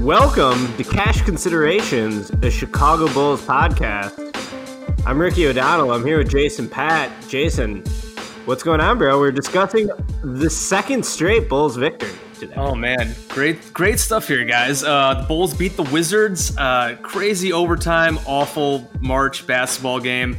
Welcome to Cash Considerations, a Chicago Bulls podcast. I'm Ricky O'Donnell. I'm here with Jason Patt. Jason, what's going on, bro? We're discussing the second straight Bulls victory today. Oh man, great, great stuff here, guys. Uh, the Bulls beat the Wizards. Uh, crazy overtime, awful March basketball game.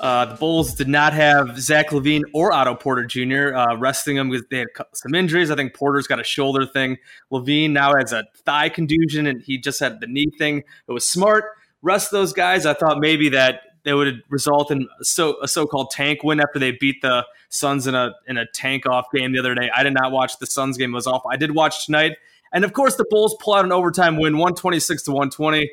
Uh, the Bulls did not have Zach LaVine or Otto Porter Jr. Uh, resting them because they had some injuries. I think Porter's got a shoulder thing. LaVine now has a thigh contusion, and he just had the knee thing. It was smart. Rest those guys, I thought maybe that they would result in a, so, a so-called tank win after they beat the Suns in a in a tank off game the other day. I did not watch the Suns game; it was off. I did watch tonight, and of course the Bulls pull out an overtime win, one twenty six to one twenty.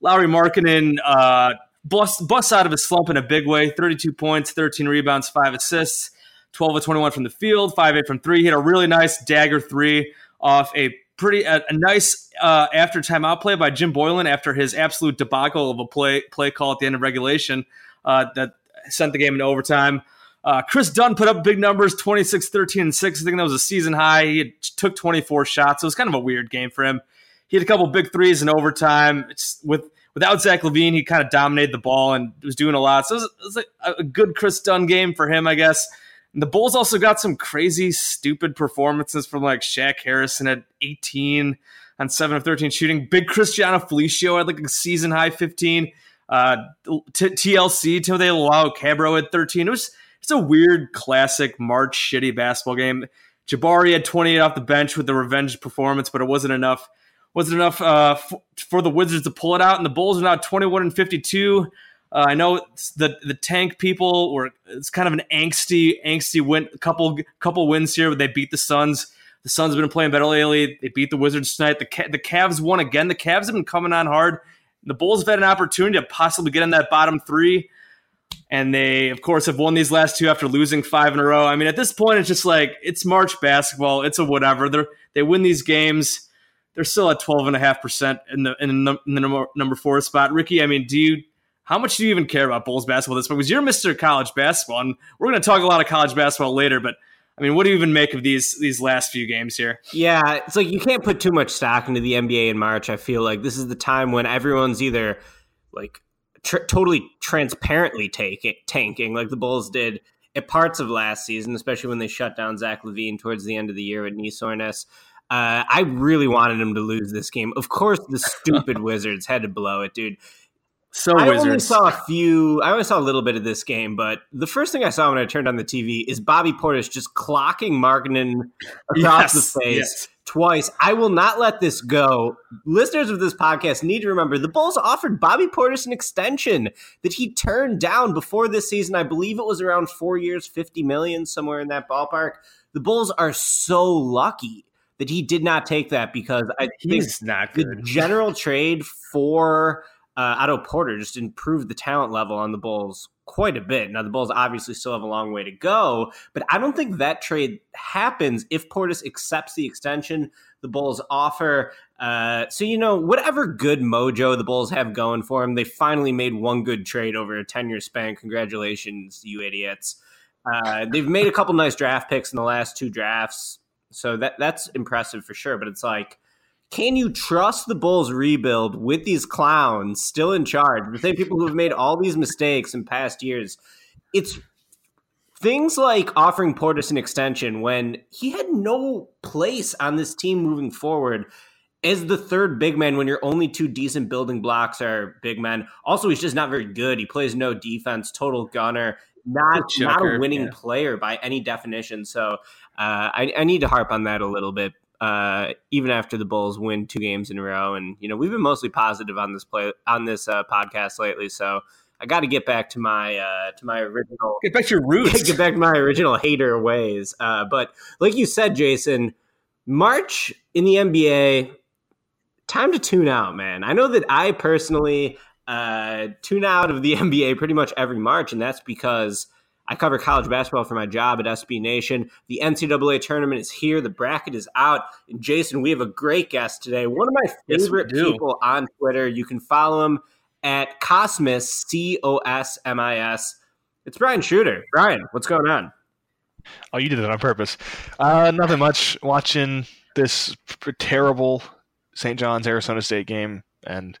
Lauri Markkanen uh, bust busts out of his slump in a big way. Thirty two points, thirteen rebounds, five assists, twelve of twenty one from the field, five eight from three. He had a really nice dagger three off a pretty a, a nice uh, after timeout play by Jim Boylan after his absolute debacle of a play play call at the end of regulation uh, that sent the game into overtime. Uh, Kris Dunn put up big numbers 26, 13, and 6. I think that was a season high. He took 24 shots. So it was kind of a weird game for him. He had a couple big threes in overtime. It's with Without Zach LaVine, he kind of dominated the ball and was doing a lot. So it was, it was like a good Kris Dunn game for him, I guess. And the Bulls also got some crazy, stupid performances from like Shaq Harrison at 18 on 7 of 13 shooting. Big Cristiano Felicio had like a season high 15. Uh, t- TLC, Timothy Luwawu-Cabarrot at 13. It was it's a weird, classic March shitty basketball game. Jabari had 28 off the bench with the revenge performance, but it wasn't enough. Wasn't enough uh, f- for the Wizards to pull it out, and the Bulls are now 21 and 52. Uh, I know the the tank people were it's kind of an angsty angsty win couple couple wins here, but they beat the Suns. The Suns have been playing better lately. They beat the Wizards tonight. The the Cavs won again. The Cavs have been coming on hard. The Bulls have had an opportunity to possibly get in that bottom three, and they of course have won these last two after losing five in a row. I mean, at this point, it's just like it's March basketball. It's a whatever. They they win these games. They're still at twelve and a half percent in the in the, in the number, number four spot. Ricky, I mean, do you how much do you even care about Bulls basketball this point? Because you're Mr. College Basketball, and we're going to talk a lot of college basketball later. But I mean, what do you even make of these these last few games here? Yeah, it's like you can't put too much stock into the NBA in March. I feel like this is the time when everyone's either like tr- totally transparently taking tanking, like the Bulls did at parts of last season, especially when they shut down Zach LaVine towards the end of the year with knee soreness. Uh, I really wanted him to lose this game. Of course, the stupid Wizards had to blow it, dude. So I Wizards. only saw a few. I only saw a little bit of this game, but the first thing I saw when I turned on the TV is Bobby Portis just clocking Markkanen across Yes, the face yes. twice. I will not let this go. Listeners of this podcast need to remember the Bulls offered Bobby Portis an extension that he turned down before this season. I believe it was around four years, fifty million, somewhere in that ballpark. The Bulls are so lucky that he did not take that because I think He's not the good. general trade for uh, Otto Porter just improved the talent level on the Bulls quite a bit. Now the Bulls obviously still have a long way to go, but I don't think that trade happens if Portis accepts the extension the Bulls offer. Uh, so you know whatever good mojo the Bulls have going for them, they finally made one good trade over a ten year span. Congratulations, you idiots! Uh, they've made a couple nice draft picks in the last two drafts, so that that's impressive for sure. But it's like can you trust the Bulls rebuild with these clowns still in charge? The same people who have made all these mistakes in past years. It's things like offering Portis an extension when he had no place on this team moving forward as the third big man when your only two decent building blocks are big men. Also, he's just not very good. He plays no defense, total gunner, not Good not a winning yeah. player by any definition. So uh, I, I need to harp on that a little bit uh, even after the Bulls win two games in a row. And you know, we've been mostly positive on this play on this uh, podcast lately. So I got to get back to my uh, to my original Get back to your roots. get back to my original hater ways. Uh, but like you said, Jason, March in the NBA, time to tune out, man. I know that I personally uh, tune out of the NBA pretty much every March, and that's because I cover college basketball for my job at SB Nation. The NCAA tournament is here. The bracket is out. And Jason, we have a great guest today. One of my favorite do. people on Twitter. You can follow him at Cosmis, C O S M I S. It's Brian Shooter. Brian, what's going on? Oh, you did it on purpose. Uh, nothing much. Watching this terrible St. John's Arizona State game and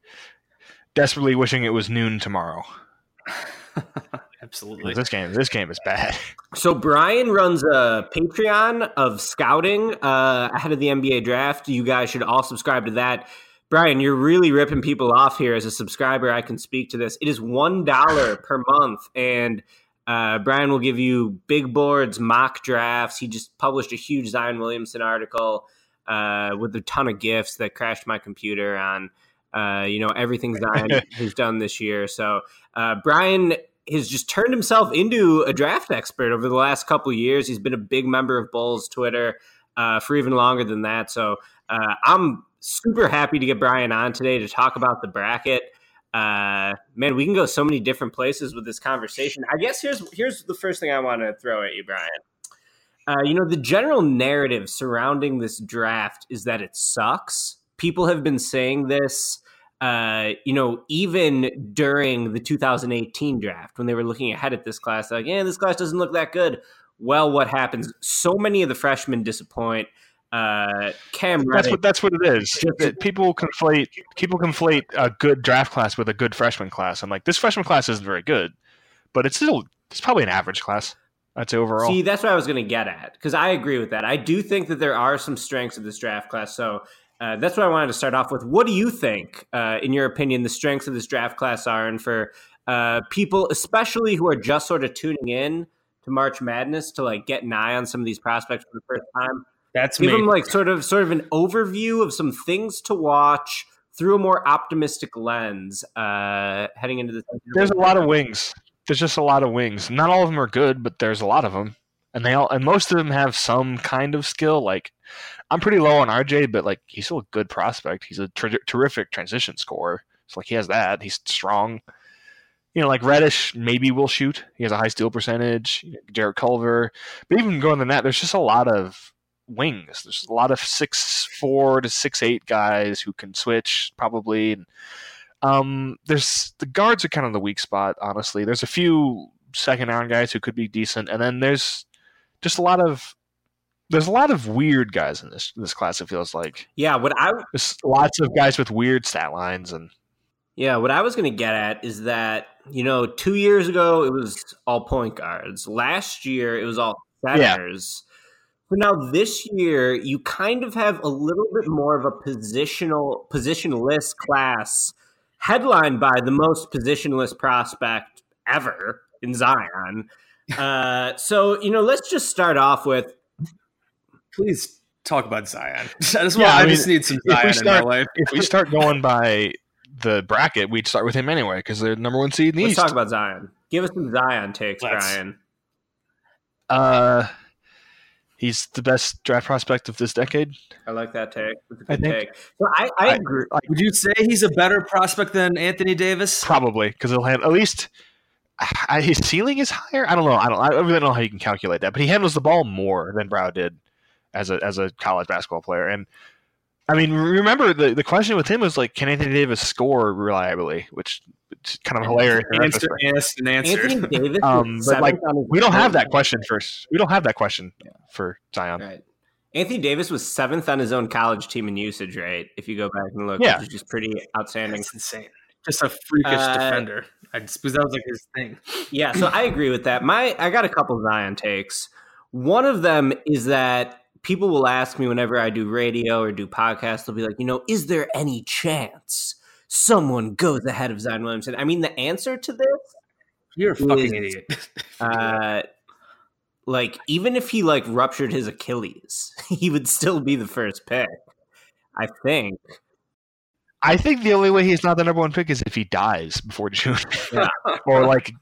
desperately wishing it was noon tomorrow. Absolutely. This game, this game is bad. So Brian runs a Patreon of scouting uh, ahead of the NBA draft. You guys should all subscribe to that. Brian, you're really ripping people off here as a subscriber. I can speak to this. It is one dollar per month, and uh, Brian will give you big boards, mock drafts. He just published a huge Zion Williamson article uh, with a ton of gifts that crashed my computer on. Uh, you know everything Zion has done this year. So uh, Brian has just turned himself into a draft expert over the last couple years. He's been a big member of Bulls Twitter uh, for even longer than that. So uh, I'm super happy to get Brian on today to talk about the bracket. Uh, man, we can go so many different places with this conversation. I guess here's here's the first thing I want to throw at you, Brian. Uh, you know, the general narrative surrounding this draft is that it sucks. People have been saying this uh, you know, even during the 2018 draft, when they were looking ahead at this class, like, yeah, this class doesn't look that good. Well, what happens? So many of the freshmen disappoint. Uh, Cam, that's what that's what it is. people conflate people conflate a good draft class with a good freshman class. I'm like, this freshman class isn't very good, but it's still it's probably an average class. I'd say overall. See, that's what I was going to get at because I agree with that. I do think that there are some strengths of this draft class. So uh, that's what I wanted to start off with. What do you think, uh, in your opinion, the strengths of this draft class are, and for uh, people, especially who are just sort of tuning in to March Madness, to like get an eye on some of these prospects for the first time? That's give me. them like sort of sort of an overview of some things to watch through a more optimistic lens uh, heading into the. There's a lot of wings. There's just a lot of wings. Not all of them are good, but there's a lot of them, and they all and most of them have some kind of skill. Like I'm pretty low on RJ, but like he's still a good prospect. He's a ter- terrific transition scorer. So like he has that. He's strong. You know, like Reddish maybe will shoot. He has a high steal percentage. Jarrett Culver, but even going than that, there's just a lot of wings. There's a lot of six four to six eight guys who can switch probably. And, um, there's the guards are kind of the weak spot. Honestly, there's a few second round guys who could be decent, and then there's just a lot of there's a lot of weird guys in this this class. It feels like yeah. What I there's lots of guys with weird stat lines and yeah. What I was going to get at is that you know two years ago it was all point guards. Last year it was all centers. Yeah. So now this year you kind of have a little bit more of a positional positionless class, headlined by the most positionless prospect ever in Zion. Uh, so you know, let's just start off with please talk about Zion. I just, yeah, I, I mean, just need some Zion start, in my life. If we start going by the bracket, we'd start with him anyway because they're number one seed in the Let's East. talk about Zion. Give us some Zion takes, Let's. Brian. Uh, he's the best draft prospect of this decade. I like that take. I think. Take. So I, I, I agree. Would you say he's a better prospect than Anthony Davis? Probably because he'll have at least. his ceiling is higher. I don't know. I don't. I really don't know how you can calculate that, but he handles the ball more than Brow did as a as a college basketball player. And I mean, remember the, the question with him was like, can Anthony Davis score reliably? Which is kind of hilarious. Answer, asked and answered. Anthony Davis, um, but like we don't have that question first. We don't have that question yeah. for Zion. Right. Anthony Davis was seventh on his own college team in usage rate. If you go back and look, yeah, which is just pretty outstanding. That's insane. Just a freakish uh, defender. I suppose that was like his thing. Yeah, so I agree with that. My I got a couple Zion takes. One of them is that people will ask me whenever I do radio or do podcasts, they'll be like, you know, is there any chance someone goes ahead of Zion Williamson? I mean, the answer to this, you're a fucking is, idiot. uh, like, even if he like ruptured his Achilles, he would still be the first pick. I think. I think the only way he's not the number one pick is if he dies before June, yeah. or like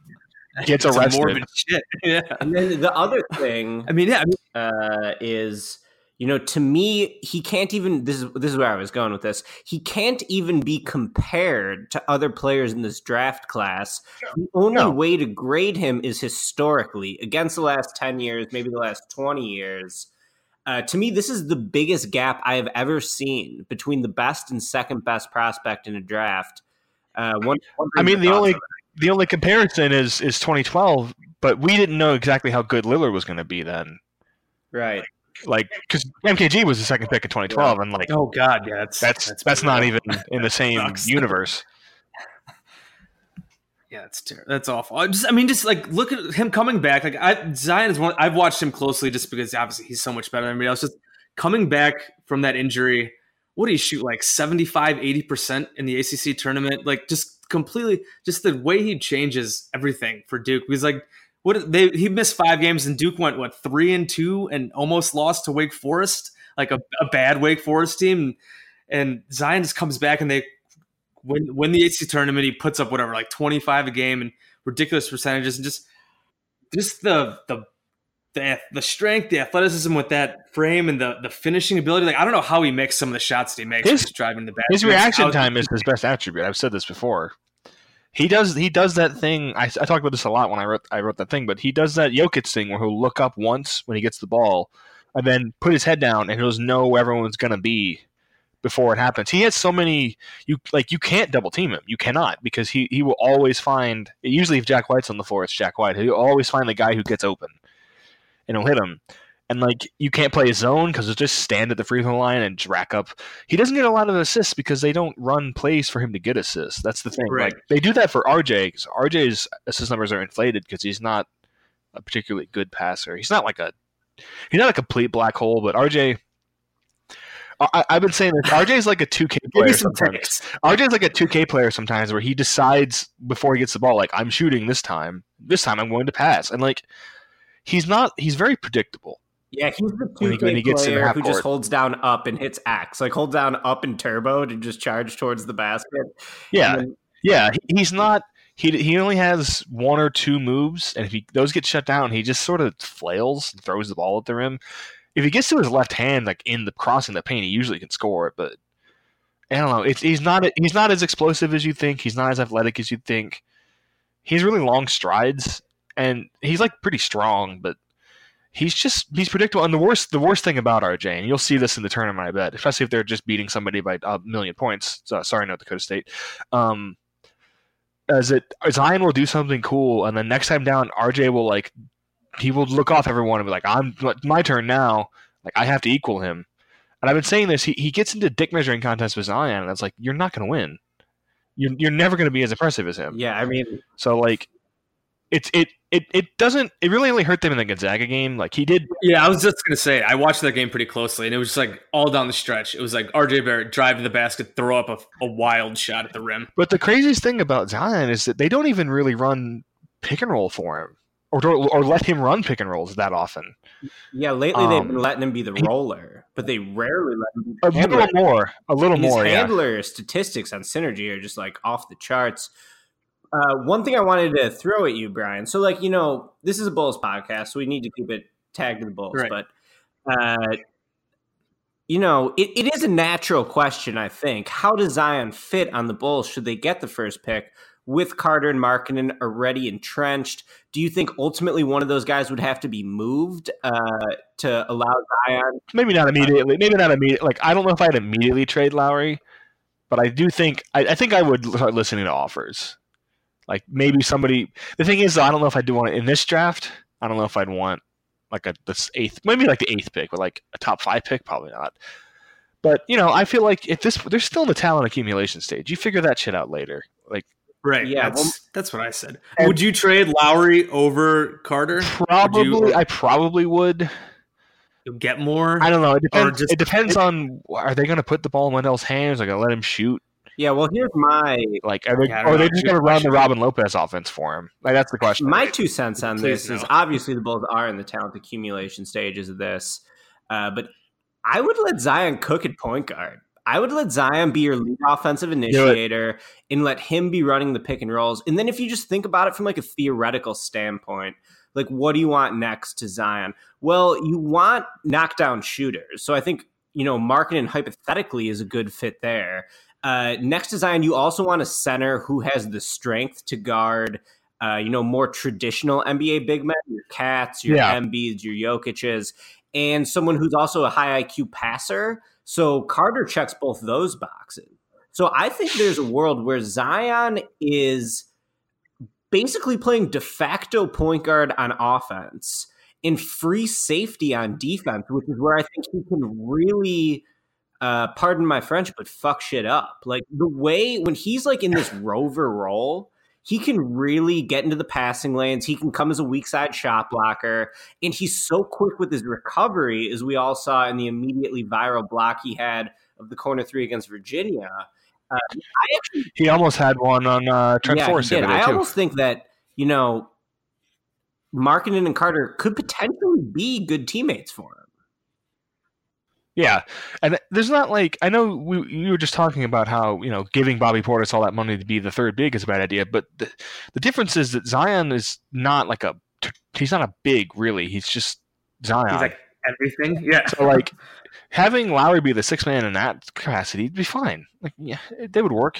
gets arrested. shit. Yeah. And then the other thing, I mean, yeah, I mean, uh, is you know to me he can't even this is this is where I was going with this. He can't even be compared to other players in this draft class. The only no. way to grade him is historically against the last ten years, maybe the last twenty years. Uh, to me, this is the biggest gap I have ever seen between the best and second best prospect in a draft. Uh, one, one I mean, the only the only comparison is is 2012, but we didn't know exactly how good Lillard was going to be then. Right. like because MKG was the second pick in 2012, and like Oh God, yeah, that's that's that's, not brutal. even in the same universe. Yeah, that's terrible. That's awful. I just, I mean, just like look at him coming back. Like I, Zion is one. I've watched him closely just because obviously he's so much better than everybody else. Just coming back from that injury. What did he shoot like 75, 80 percent in the ACC tournament? Like just completely, just the way he changes everything for Duke. Because like what they he missed five games and Duke went what three and two and almost lost to Wake Forest, like a, a bad Wake Forest team. And Zion just comes back and they win win the ACC tournament. He puts up whatever like twenty five a game and ridiculous percentages and just just the the the, the strength, the athleticism with that frame and the the finishing ability. Like I don't know how he makes some of the shots that he makes. His- driving the back. His How- reaction time is his best attribute. I've said this before. He does he does that thing. I, I talked about this a lot when I wrote I wrote that thing, but he does that Jokic thing where he'll look up once when he gets the ball, and then put his head down, and he'll just know where everyone's gonna be before it happens. He has so many you like you can't double team him. You cannot because he he will always find. Usually, if Jack White's on the floor, it's Jack White. He'll always find the guy who gets open, and he'll hit him. And like you can't play his zone because he'll just stand at the free throw line and rack up. He doesn't get a lot of assists because they don't run plays for him to get assists. That's the thing. Right. Like they do that for RJ because RJ's assist numbers are inflated because he's not a particularly good passer. He's not like a he's not a complete black hole, but RJ. I, I've been saying this. RJ's like a two K Give player me some sometimes. takes. RJ's like a 2K player sometimes where he decides before he gets the ball, like, I'm shooting this time. This time I'm going to pass. And, like, he's not, he's very predictable. Yeah, he's the he- 2K when he gets in player who just holds down up and hits X. Like holds down up and turbo to just charge towards the basket. Yeah. Then- Yeah. He's not, he, he only has one or two moves. And if he, those get shut down, he just sort of flails and throws the ball at the rim. If he gets to his left hand, like in the crossing the paint, he usually can score it. But I don't know. It's, he's not, he's not as explosive as you think. He's not as athletic as you think. He's really long strides and he's like pretty strong, but he's just he's predictable. And the worst the worst thing about RJ, and you'll see this in the tournament, I bet, especially if they're just beating somebody by a million points. So, sorry, North Dakota State. Um, as it Zion will do something cool, and then next time down, RJ will like he will look off everyone and be like, "I'm my turn now. Like I have to equal him." And I've been saying this. He he gets into dick measuring contests with Zion, and it's like you're not going to win. You're you're never going to be as impressive as him. yeah, I mean, So like, it's it it it doesn't. It really only hurt them in the Gonzaga game. Like he did. Yeah, I was just gonna say I watched that game pretty closely, and it was just like all down the stretch. It was like RJ Barrett drive to the basket, throw up a, a wild shot at the rim. But the craziest thing about Zion is that they don't even really run pick and roll for him, or or let him run pick and rolls that often. yeah. Lately they've Um, been letting him be the roller, but they rarely let him be A handler. little more. A little His more. Yeah. handler statistics on synergy are just like off the charts. Uh, one thing I wanted to throw at you, Brian. So, like, you know, this is a Bulls podcast, so we need to keep it tagged to the Bulls. Right. But, uh, you know, it, it is a natural question, I think. How does Zion fit on the Bulls should they get the first pick with Carter and Markkanen already entrenched? Do you think ultimately one of those guys would have to be moved uh, to allow Zion? Maybe not immediately. Maybe not immediately. Like I don't know if I'd immediately trade Lauri, but I do think I, I think I would start listening to offers. Like maybe somebody. The thing is, though, I don't know if I do want it in this draft. I don't know if I'd want like a this eighth, maybe like the eighth pick, but like a top five pick, probably not. But you know, I feel like if this, they're still in the talent accumulation stage. You figure that shit out later. Like Right. Yeah, That's, well- that's what I said. Would you trade Lauri over Carter? probably, I probably would. You'll get more. I don't know. It depends. just- it depends on are they going to put the ball in Wendell's hands? Are going to let him shoot? Yeah, well, here's my Like, are they, yeah, or are they just going to run the. Robin Lopez offense for him? Like, that's the question. My two cents on Please this is obviously the Bulls are in the talent accumulation stages of this, uh, but I would let Zion cook at point guard. I would let Zion be your lead offensive initiator and let him be running the pick and rolls. And then if you just think about it from like a theoretical standpoint, like what do you want next to Zion? Well, you want knockdown shooters. So I think, you know, Markkanen hypothetically is a good fit there. Uh, next to Zion, you also want a center who has the strength to guard uh, you know, more traditional NBA big men, your KATs, your Yeah. Embiids, your Jokic's, and someone who's also a high IQ passer. So Carter checks both those boxes. So I think there's a world where Zion is basically playing de facto point guard on offense. and free safety on defense, which is where I think he can really uh, pardon my French, but fuck shit up. Like the way when he's like in this rover role, he can really get into the passing lanes. He can come as a weak side shot blocker, and he's so quick with his recovery, as we all saw in the immediately viral block he had of the corner three against Virginia. Uh, I actually, he almost had one on uh, Trent yeah, Forrest. I too. almost think that you know, Markkanen and Carter could potentially be good teammates for him. Yeah, and there's not like I know we you were just talking about how you know giving Bobby Portis all that money to be the third big is a bad idea, but the, the difference is that Zion is not like a he's not a big really. He's just Zion. He's like everything. Yeah. So like having Lauri be the sixth man in that capacity would be fine. Like yeah, they would work.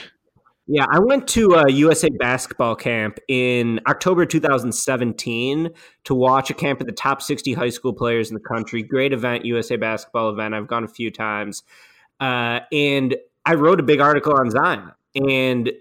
Yeah, I went to a USA basketball camp in October 2017 to watch a camp of the top 60 high school players in the country. Great event, USA basketball event. I've gone a few times. Uh, and I wrote a big article on Zion. And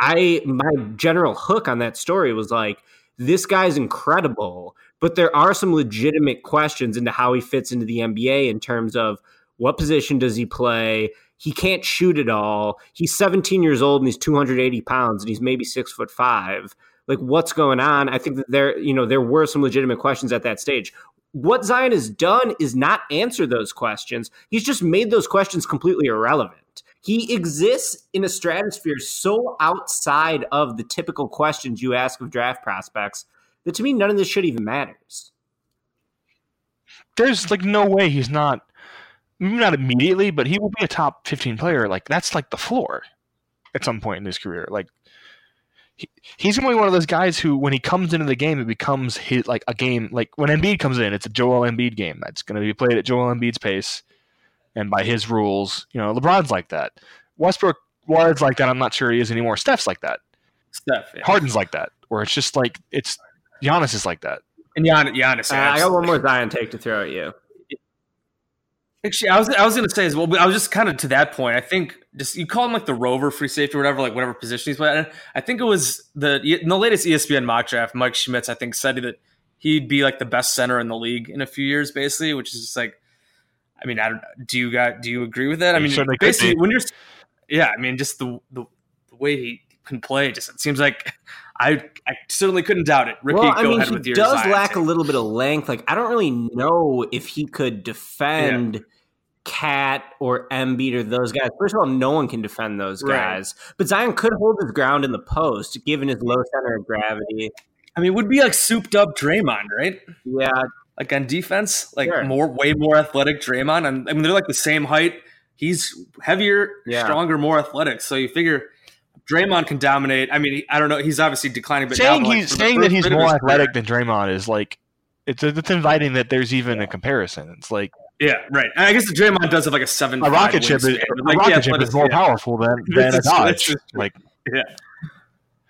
I my general hook on that story was like, this guy's incredible, but there are some legitimate questions into how he fits into the NBA in terms of what position does he play? He can't shoot at all. He's 17 years old and he's 280 pounds and he's maybe six foot five. Like, what's going on? I think that there, you know, there were some legitimate questions at that stage. What Zion has done is not answer those questions. He's just made those questions completely irrelevant. He exists in a stratosphere so outside of the typical questions you ask of draft prospects that to me, none of this shit even matters. There's like no way he's not not immediately, but he will be a top 15 player. Like that's like the floor at some point in his career. Like he, he's going to be one of those guys who, when he comes into the game, it becomes his, like a game. Like when Embiid comes in, it's a Joel Embiid game that's going to be played at Joel Embiid's pace and by his rules. You know, LeBron's like that. Westbrook was like that. I'm not sure he is anymore. Steph's like that. Steph, yeah. Harden's like that. Where it's just like it's Giannis is like that. And Gian, Giannis, uh, I got one more Zion take to throw at you. Actually, I was I was going to say as well, but I was just kind of to that point. I think just you call him like the rover free safety or whatever, like whatever position he's playing. I think it was the in the latest ESPN mock draft. Mike Schmitz, I think, said that he'd be like the best center in the league in a few years, basically. Which is just like, I mean, I don't. Do you got? Do you agree with that? I mean, basically, when you're, yeah, I mean, just the the, the way he can play, just it seems like I I certainly couldn't doubt it. Ricky, well, I mean, he does lack a little bit of length. Like I don't really know if he could defend. Yeah KAT or Embiid or those guys. First of all, no one can defend those guys. Right. But Zion could hold his ground in the post, given his low center of gravity. I mean, it would be like souped up Draymond, right? Yeah. Like on defense, like sure. more, way more athletic Draymond. And I mean, they're like the same height. He's heavier, yeah. stronger, more athletic. So you figure Draymond can dominate. I mean, I don't know. He's obviously declining, but saying now, he's saying that he's more athletic career. than Draymond is like it's it's inviting that there's even a comparison. It's like yeah, right. And I guess the Draymond does have like a seven. A rocket ship is like, a rocket ship is more yeah. powerful than than a Dodge. Like yeah.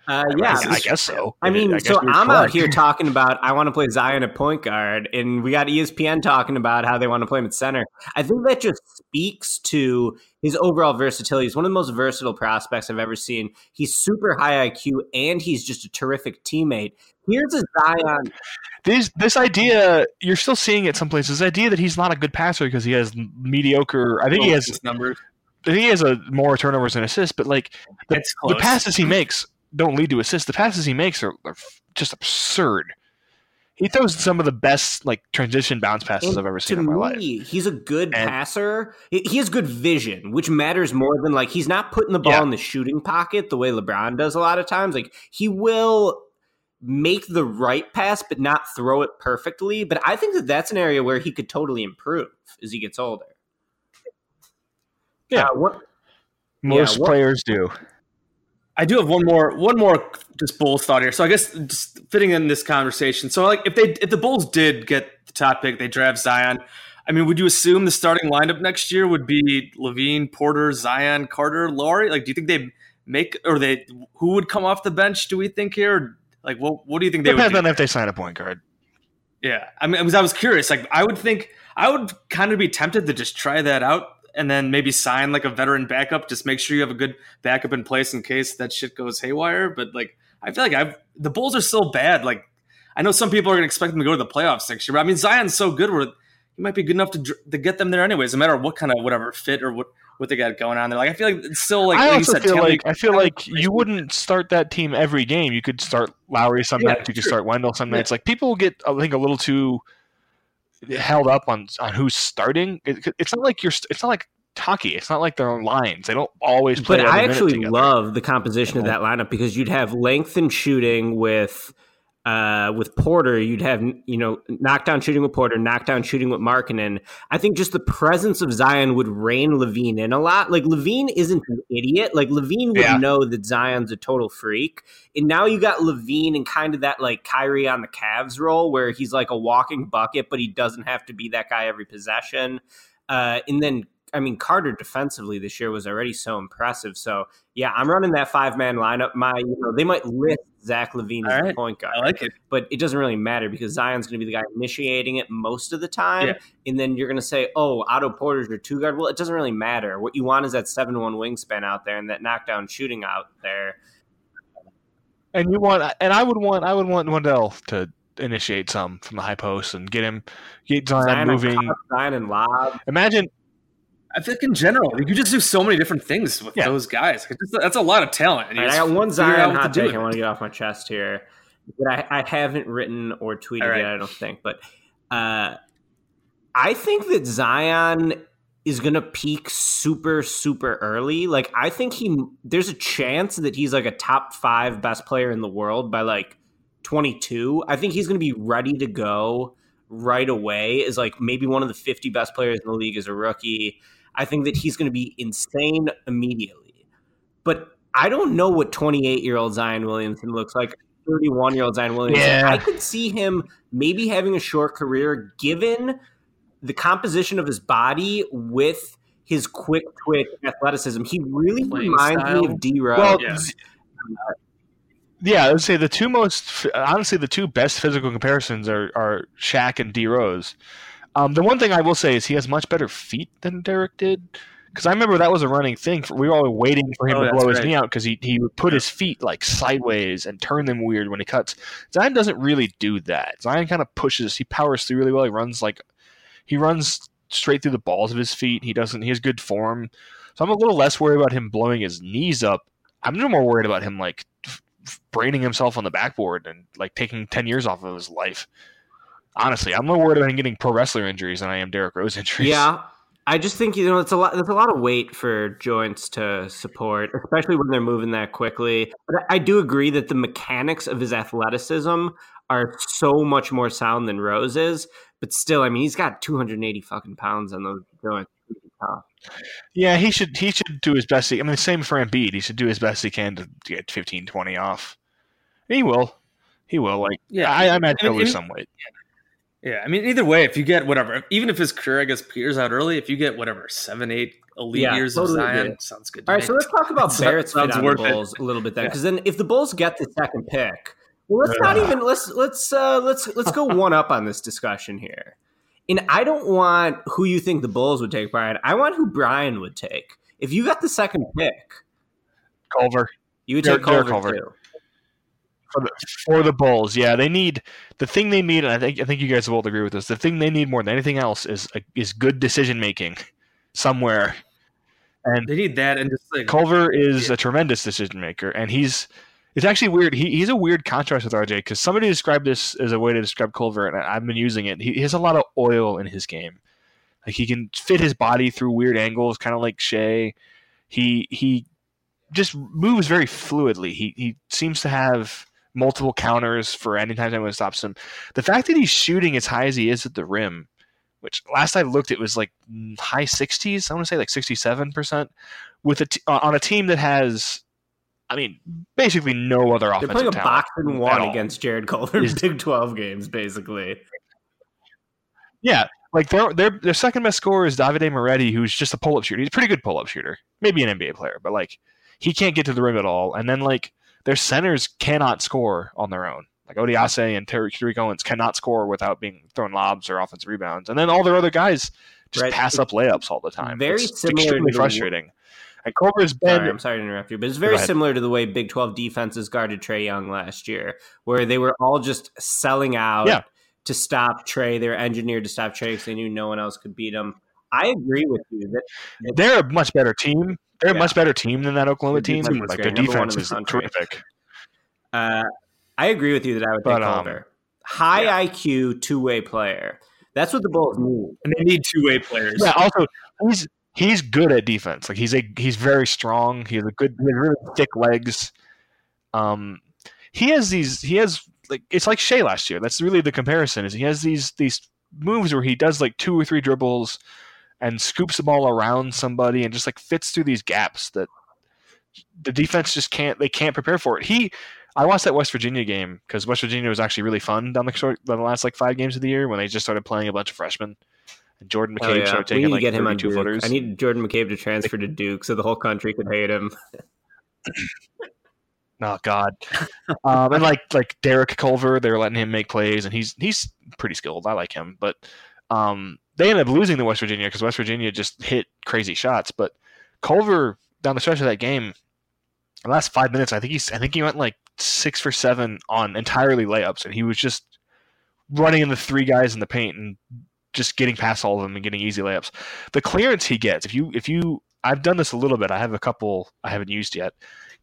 Uh, yeah, I, I, guess so. I mean, I so I'm correct. out here talking about I want to play Zion at point guard, and we got ESPN talking about how they want to play him at center. I think that just speaks to his overall versatility. He's one of the most versatile prospects I've ever seen. He's super high IQ, and he's just a terrific teammate. Here's a Zion. This this idea you're still seeing it some places. This idea that he's not a good passer because he has mediocre. I think he has numbers. I think He has a more turnovers than assists, but like the, the passes he makes don't lead to assists. The passes he makes are, are just absurd. He throws some of the best like transition bounce passes and I've ever seen in my me, life. He's a good and, passer. He has good vision, which matters more than like he's not putting the ball yeah. in the shooting pocket the way LeBron does a lot of times. Like he will make the right pass but not throw it perfectly. But I think that that's an area where he could totally improve as he gets older. Yeah, uh, what, most yeah, what, players do. I do have one more one more just Bulls thought here. So I guess just fitting in this conversation. So like if they if the Bulls did get the top pick, they draft Zion. I mean, would you assume the starting lineup next year would be LaVine, Porter, Zion, Carter, Lauri? Like, do you think they make or they who would come off the bench? Do we think here? Like, what what do you think they Depends would on if they sign a point guard. Yeah, I mean, because I was curious. Like, I would think I would kind of be tempted to just try that out and then maybe sign like a veteran backup. Just make sure you have a good backup in place in case that shit goes haywire. But like, I feel like I've the Bulls are so bad. Like, I know some people are going to expect them to go to the playoffs next year, but I mean Zion's so good where he might be good enough to to get them there anyways, no matter what kind of whatever fit or what what they got going on there. Like I feel like it's still like I like also said, feel like I feel like you wouldn't start that team every game. You could start Lauri some Yeah, nights. You could true. start Wendell some nights. Like people get, I think, a little too held up on on who's starting. It, it's not like you're. It's not like hockey. It's not like they're on lines. They don't always play. But I actually love the composition of that lineup because you'd have length and shooting with uh, with Porter. You'd have you know knockdown shooting with Porter, knockdown shooting with Markkanen. I think just the presence of Zion would rein LaVine in a lot. Like LaVine isn't an idiot. Like LaVine would Yeah. know that Zion's a total freak. And now you got LaVine and kind of that like Kyrie on the Cavs role where he's like a walking bucket, but he doesn't have to be that guy every possession. Uh, and then I mean, Carter defensively this year was already so impressive. So yeah, I'm running that five man lineup. My, you know, they might list Zach LaVine as All the right. point guard, I like it. but it doesn't really matter because Zion's going to be the guy initiating it most of the time. Yeah. And then you're going to say, oh, Otto Porter's your two guard. Well, it doesn't really matter. What you want is that seven one wingspan out there and that knockdown shooting out there. And you want, and I would want, I would want Wendell to initiate some from the high post and get him, get Zion, Zion moving. and, Zion and lob. Imagine I think in general, you could just do so many different things with Yeah. those guys. Just- that's a lot of talent. and right, I got one Zion hot take I want to get off my chest here that I, I haven't written or tweeted right. yet, I don't think. But uh, I think that Zion is going to peak super, super early. Like, I think he, there's a chance that he's like a top five best player in the world by like 22. I think he's going to be ready to go right away as like maybe one of the 50 best players in the league as a rookie. I think that he's going to be insane immediately. But I don't know what 28 year old Zion Williamson looks like. 31 year old Zion Williamson. Yeah. I could see him maybe having a short career given the composition of his body with his quick twitch athleticism. He really Playing reminds style. me of D Rose. Well, Yeah. Yeah, I would say the two most honestly the two best physical comparisons are are Shaq and D Rose. Um, the one thing I will say is he has much better feet than Derrick did. Because I remember that was a running thing. For, we were all waiting for him Oh, to blow his knee out because he, he would put his feet like sideways and turn them weird when he cuts. Zion doesn't really do that. Zion kind of pushes. He powers through really well. He runs like he runs straight through the balls of his feet. He doesn't. He has good form. So I'm a little less worried about him blowing his knees up. I'm no more worried about him like braining himself on the backboard and like taking ten years off of his life. Honestly, I'm more worried about him getting pro wrestler injuries than I am Derrick Rose injuries. Yeah, I just think you know it's a lot. There's a lot of weight for joints to support, especially when they're moving that quickly. But I, I do agree that the mechanics of his athleticism are so much more sound than Rose's. But still, I mean, he's got 280 fucking pounds on those joints. Yeah, he should he should do his best. He, I mean, same for Embiid. He should do his best he can to get 15, 20 off. He will. He will. Like, Yeah. I, I imagine And- he'll lose some weight. Yeah, I mean, either way, if you get whatever, even if his career, I guess, peters out early, if you get whatever seven, eight elite Yeah, years totally of Zion, agree. sounds good. To All right, me. so let's talk about Sounds- Barrett's fit sounds on the worth it. Bulls a little bit then, Yeah. because then if the Bulls get the second pick, well, let's not even let's let's uh, let's let's go one up on this discussion here. And I don't want who you think the Bulls would take, Brian. I want who Brian would take. If you got the second pick, Culver you would Derek- take Culver, Derek Culver. too. For the, for the Bulls. Yeah, they need the thing they need. And I think I think you guys will both agree with this. The thing they need more than anything else is is good decision making somewhere. And they need that, and just like Culver is a tremendous decision maker, and he's it's actually weird. He, he's a weird contrast with RJ because somebody described this as a way to describe Culver, and I've been using it. He, he has a lot of oil in his game. Like he can fit his body through weird angles, kind of like Shai. He he just moves very fluidly. He he seems to have multiple counters for any anytime anyone stops him. The fact that he's shooting as high as he is at the rim, which last I looked it was like high 60s. I want to say like 67 percent with a t- uh, on a team that has, I mean, basically no other They're playing a box and one against Jarrett Culver in Big Twelve games, basically. Yeah, like their their their second best scorer is Davide Moretti, who's just a pull up shooter. He's a pretty good pull up shooter, maybe an NBA player, but like he can't get to the rim at all. And then like their centers cannot score on their own. Like Odiase and Terry Tariq Owens cannot score without being thrown lobs or offensive rebounds. And then all their other guys just Right. pass up layups all the time. Very It's similar extremely to frustrating. And Culver's been. Sorry, I'm sorry to interrupt you, but it's very similar to the way Big 12 defenses guarded Trae Young last year, where they were all just selling out Yeah. to stop Trae. They were engineered to stop Trae because they knew no one else could beat him. I agree with you that They're a much better team. They're Yeah. a much better team than that Oklahoma team. Like their defense is terrific. uh, I agree with you that I would But, take um. High yeah. IQ, two way player. That's what the Bulls need. And they need two way players. Yeah. Also, he's he's good at defense. Like he's a he's very strong. He has a good, he has really thick legs. Um, he has these. He has like it's like Shai last year. That's really the comparison. Is he has these these moves where he does like two or three dribbles and scoops the ball around somebody and just like fits through these gaps that the defense just can't they can't prepare for it. He I watched that West Virginia game because West Virginia was actually really fun down the short the last like five games of the year when they just started playing a bunch of freshmen. And Jordan Oh, McCabe yeah. started We taking need to like get him on 32 Duke. footers. I need Jordan McCabe to transfer to Duke so the whole country could hate him. Oh God, um, and like like Derek Culver, they're letting him make plays, and he's he's pretty skilled. I like him, but um, they ended up losing to West Virginia because West Virginia just hit crazy shots. But Culver down the stretch of that game, the last five minutes, I think he's I think he went like six for seven on entirely layups, and he was just running in the three guys in the paint and just getting past all of them and getting easy layups. The clearance he gets, if you if you I've done this a little bit. I have a couple I haven't used yet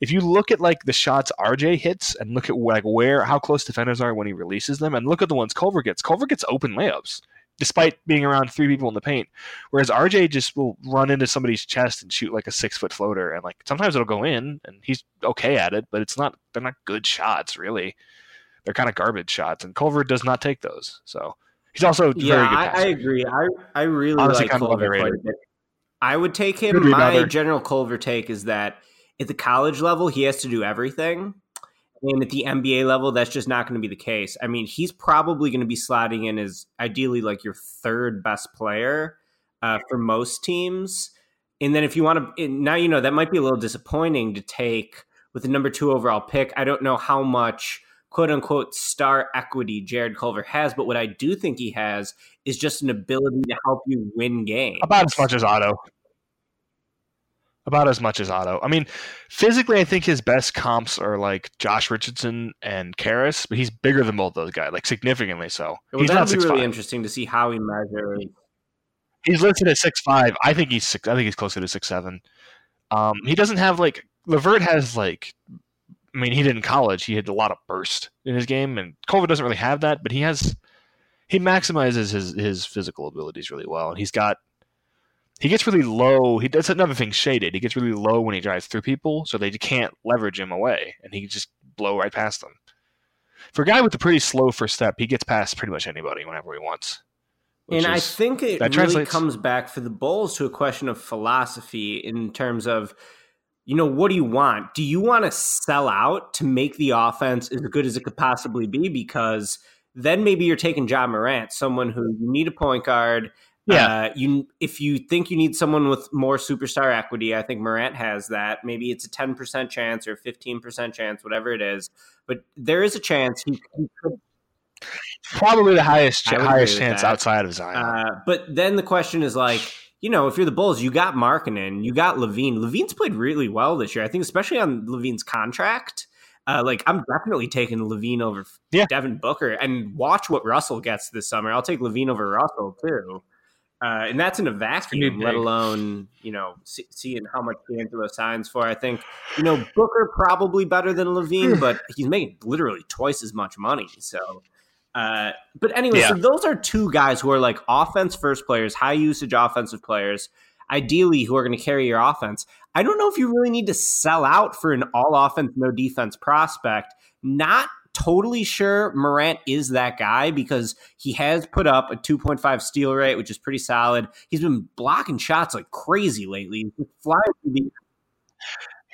if you look at like the shots RJ hits and look at like where how close defenders are when he releases them, and look at the ones Culver gets. Culver gets open layups despite being around three people in the paint, whereas RJ just will run into somebody's chest and shoot like a six foot floater, and like sometimes it'll go in, and he's okay at it, but it's not they're not good shots really. They're kind of garbage shots, and Culver does not take those. So he's also yeah, good. I, I agree. I I really Honestly, like kind of Culver quite a bit. I would take him. My general Culver take is that at the college level, he has to do everything. And at the NBA level, that's just not going to be the case. I mean, he's probably going to be sliding in as ideally like your third best player uh, for most teams. And then if you want to, now you know that might be a little disappointing to take with the number two overall pick. I don't know how much quote unquote star equity Jarrett Culver has, but what I do think he has is just an ability to help you win games. about as much as Otto. About as much as Otto. I mean, physically, I think his best comps are like Josh Richardson and Caris, but he's bigger than both those guys, like significantly so. Well, he's that'll not be six really five. interesting to see how he measures. He's listed at six five. I think he's six. I think he's closer to six seven. Um, he doesn't have like Levert has like. I mean, he did in college. He had a lot of burst in his game, and Culver doesn't really have that. But he has. He maximizes his his physical abilities really well, and he's got. He gets really low. He does another thing shaded. He gets really low when he drives through people, so they can't leverage him away, and he can just blow right past them. For a guy with a pretty slow first step, he gets past pretty much anybody whenever he wants. And I think it really translates- comes back for the Bulls to a question of philosophy in terms of, you know, what do you want? Do you want to sell out to make the offense as good as it could possibly be? Because then maybe you're taking Ja Morant, someone who you need a point guard. Yeah. Uh, you if you think you need someone with more superstar equity, I think Morant has that. Maybe it's a ten percent chance or fifteen percent chance, whatever it is. But there is a chance he, he could probably the highest highest chance outside of Zion. Uh, but then the question is like, you know, if you're the Bulls, you got Markkanen, you got LaVine. LaVine's played really well this year. I think, especially on LaVine's contract. Uh, like, I'm definitely taking LaVine over Yeah. Devin Booker, and watch what Russell gets this summer. I'll take LaVine over Russell too, uh, and that's in a vacuum. Let alone you know see, seeing how much D'Angelo signs for. I think you know Booker probably better than LaVine, but he's making literally twice as much money. So. Uh, but anyway, so those are two guys who are like offense first players, high usage offensive players, ideally who are going to carry your offense. I don't know if you really need to sell out for an all offense, no defense prospect. Not totally sure Morant is that guy because he has put up a 2.5 steal rate, which is pretty solid. He's been blocking shots like crazy lately. He's flying the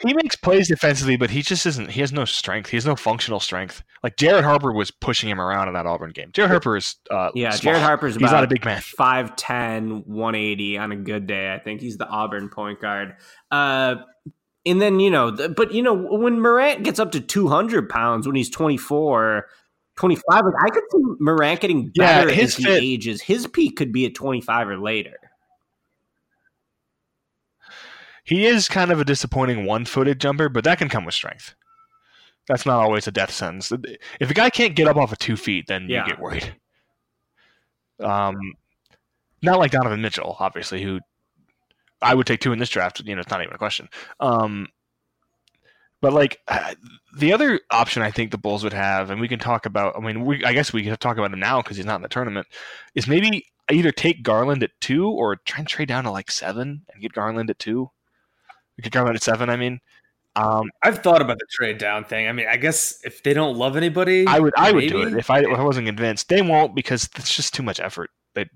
he makes plays defensively, but he just isn't. He has no strength. He has no functional strength. Like Jared Harper was pushing him around in that Auburn game. Jared Harper is uh, Yeah, small. Jared Harper's He's not a big man. 5'10, 180 on a good day. I think he's the Auburn point guard. Uh, and then, you know, the, but, you know, when Morant gets up to 200 pounds when he's 24, 25, like I could see Morant getting Yeah, better his as he ages. His peak could be at 25 or later. he is kind of a disappointing one-footed jumper, but that can come with strength. That's not always a death sentence. If a guy can't get up off of two feet, then Yeah. you get worried. Um, not like Donovan Mitchell, obviously, who I would take two in this draft. You know, it's not even a question. Um, but like uh, the other option, I think the Bulls would have, and we can talk about. I mean, we I guess we can talk about him now because he's not in the tournament. Is maybe either take Garland at two or try and trade down to like seven and get Garland at two. We Get Garland at seven. I mean, um, I've thought about the trade down thing. I mean, I guess if they don't love anybody, I would I would do it if I, if I wasn't convinced. They won't because it's just too much effort. They,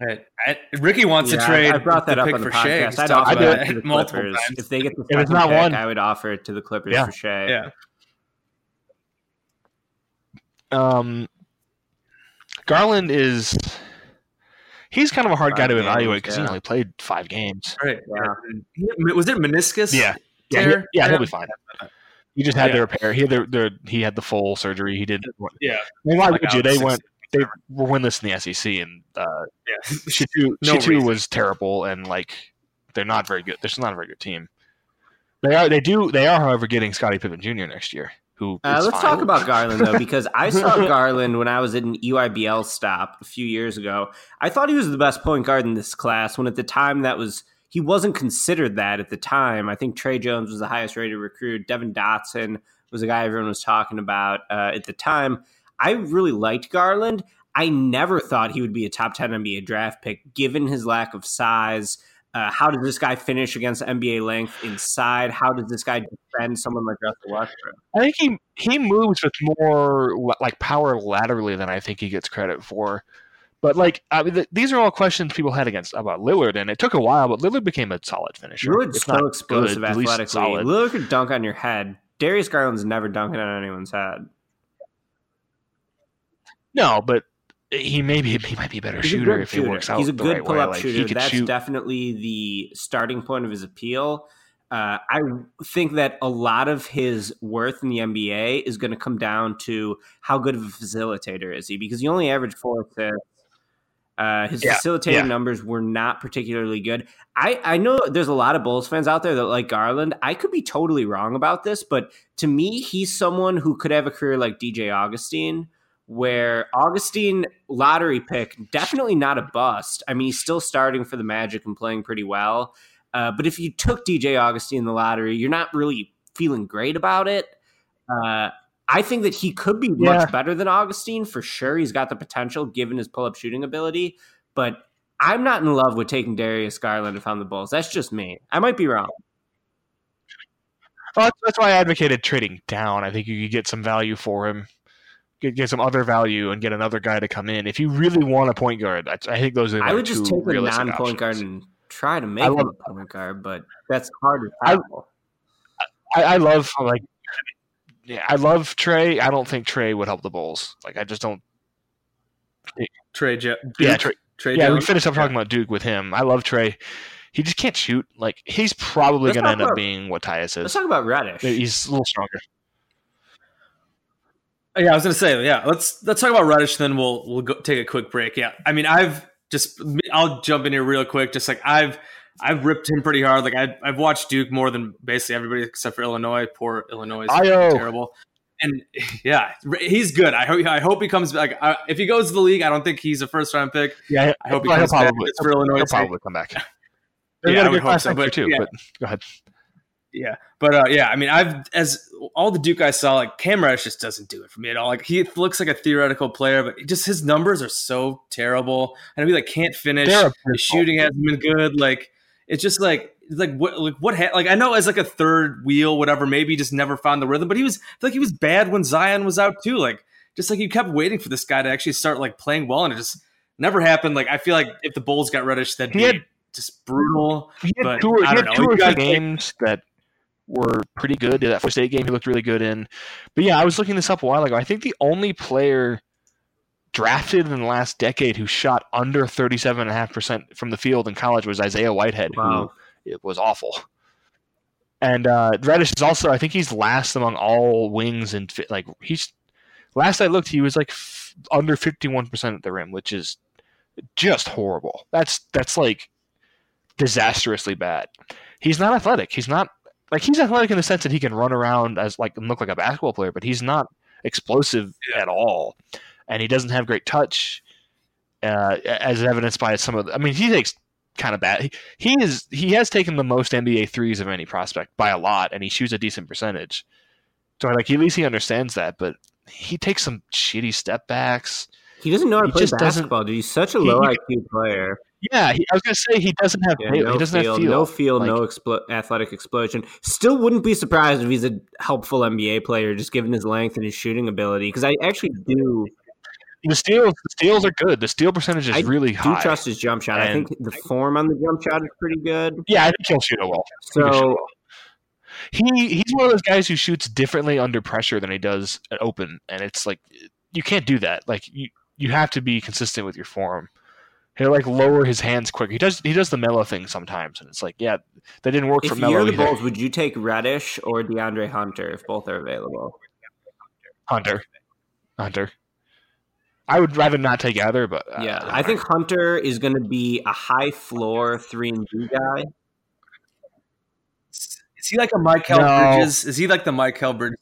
I- I- Ricky wants Yeah, to trade. I brought that up pick on the for Shai. podcast. I'd talked offer about that it to the multiple Clippers. times. If they get the If it's not pick, one- I would offer it to the Clippers Yeah. for Shai. Yeah, um, Garland is he's kind of a hard guy to games, evaluate because he only played five games. right. Yeah. Was it meniscus? Yeah, yeah, he, tear? yeah, he'll be fine. He just had Yeah. the repair. He had the, the he had the full surgery. He did. Yeah. I mean, why Like would you? out They six- went. They were winless in the SEC, and uh, Yeah. Shittu, No Shittu reason. was terrible, and like they're not very good. They're just not a very good team. They are. They do. They are, however, getting Scottie Pippen Jr. next year. Who? Uh, let's fine. talk about Garland though, because I saw Garland when I was at an EYBL stop a few years ago. I thought he was the best point guard in this class. When at the time that was he wasn't considered that at the time. I think Tre Jones was the highest rated recruit. Devon Dotson was a guy everyone was talking about uh, at the time. I really liked Garland. I never thought he would be a top ten NBA draft pick, given his lack of size. Uh, how does this guy finish against NBA length inside? How does this guy defend someone like Russell Westbrook? I think he he moves with more like power laterally than I think he gets credit for. But like I mean, th- these are all questions people had against about Lillard, and it took a while, but Lillard became a solid finisher. Lillard's not so explosive good, athletically. Lillard could dunk on your head. Darius Garland's never dunking on anyone's head. No, but he may be he might be a better He's a shooter good if shooter. he works out. He's a good right pull up Like, shooter. That's shoot. definitely the starting point of his appeal. Uh, I think that a lot of his worth in the NBA is going to come down to how good of a facilitator is he, because he only averaged four assists. Uh, his Yeah, facilitating yeah. numbers were not particularly good. I, I know there's a lot of Bulls fans out there that like Garland. I could be totally wrong about this, but to me, he's someone who could have a career like DJ Augustin, where Augustin lottery pick, definitely not a bust. I mean, he's still starting for the Magic and playing pretty well. Uh, but if you took DJ Augustin in the lottery, you're not really feeling great about it. Uh, I think that he could be Yeah. much better than Augustin for sure. He's got the potential given his pull up shooting ability, but I'm not in love with taking Darius Garland if I'm the Bulls. That's just me. I might be wrong. Well, that's, that's why I advocated trading down. I think you could get some value for him, get, get some other value, and get another guy to come in. If you really want a point guard, that's, I think those are. I like would just take a non point guard and try to make I him love- a point guard, but that's hard I- I, I love like. Yeah, I love Tre. I don't think Tre would help the Bulls. Like, I just don't. Tre. Jo- Yeah, Tre, Tre. yeah. We Jones? finished up talking about Duke with him. I love Tre. He just can't shoot. Like, he's probably going to talk end up being what Tyus is. Let's talk about Reddish. He's a little stronger. Yeah, I was gonna say, yeah. Let's let's talk about Reddish, then we'll we'll go, take a quick break. Yeah, I mean, I've just I'll jump in here real quick. Just like I've I've ripped him pretty hard. Like I I've watched Duke more than basically everybody except for Illinois. Poor Illinois is terrible. And yeah, he's good. I hope I hope he comes back. I, if he goes to the league, I don't think he's a first round pick. Yeah, I hope he comes back probably, for Illinois. he'll probably come back. They Yeah, got I would hope so, but too. yeah. But go ahead. Yeah, but uh, yeah, I mean, I've as all the Duke I saw, like Cam Reddish just doesn't do it for me at all. Like he looks like a theoretical player, but just his numbers are so terrible, and he like can't finish. His shooting hasn't been good. Like it's just like it's like what like what ha- like I know as like a third wheel, whatever. Maybe just never found the rhythm, but he was like he was bad when Zion was out too. Like just like you kept waiting for this guy to actually start like playing well, and it just never happened. Like I feel like if the Bulls got Reddish, that'd He be had- just brutal. He had But two he had two or three games that were pretty good. That first state game he looked really good in. But yeah, I was looking this up a while ago. I think the only player drafted in the last decade who shot under 37.5% from the field in college was Isaiah Whitehead, Wow. who it was awful. And uh, Reddish is also, I think he's last among all wings and like he's last I looked, he was like f- under 51% at the rim, which is just horrible. That's that's like disastrously bad. he's not athletic. He's not like he's athletic in the sense that he can run around as like look like a basketball player, but he's not explosive Yeah. at all, and he doesn't have great touch, uh, as evidenced by some of. The, I mean, he takes kind of bad. He, he is he has taken the most NBA threes of any prospect by a lot, and he shoots a decent percentage. So like at least he understands that, but he takes some shitty step backs. He doesn't know how to He play just basketball, dude. He's such a low he- IQ player. Yeah, he, I was gonna say he doesn't have Yeah, feel. no he doesn't feel, have feel. no feel, Like- no explo- athletic explosion. Still wouldn't be surprised if he's a helpful NBA player, just given his length and his shooting ability. Because I actually do The steals, the steals are good. The steal percentage is I really do high. trust his jump shot. I think the form on the jump shot is pretty good. yeah, I think he'll shoot it well. He can shoot So well. He he's one of those guys who shoots differently under pressure than he does at open, and it's like you can't do that. Like you you have to be consistent with your form. He'll like lower his hands quick. He does he does the mellow thing sometimes, and it's like yeah, that didn't work for if you're the either. Bulls, would you take Reddish or DeAndre Hunter if both are available? Hunter, Hunter. I would rather not take either, but uh, Yeah, I think Hunter is going to be a high floor three and D guy. Is he like a Mikal No. Bridges? Is he like the Mikal Bridges?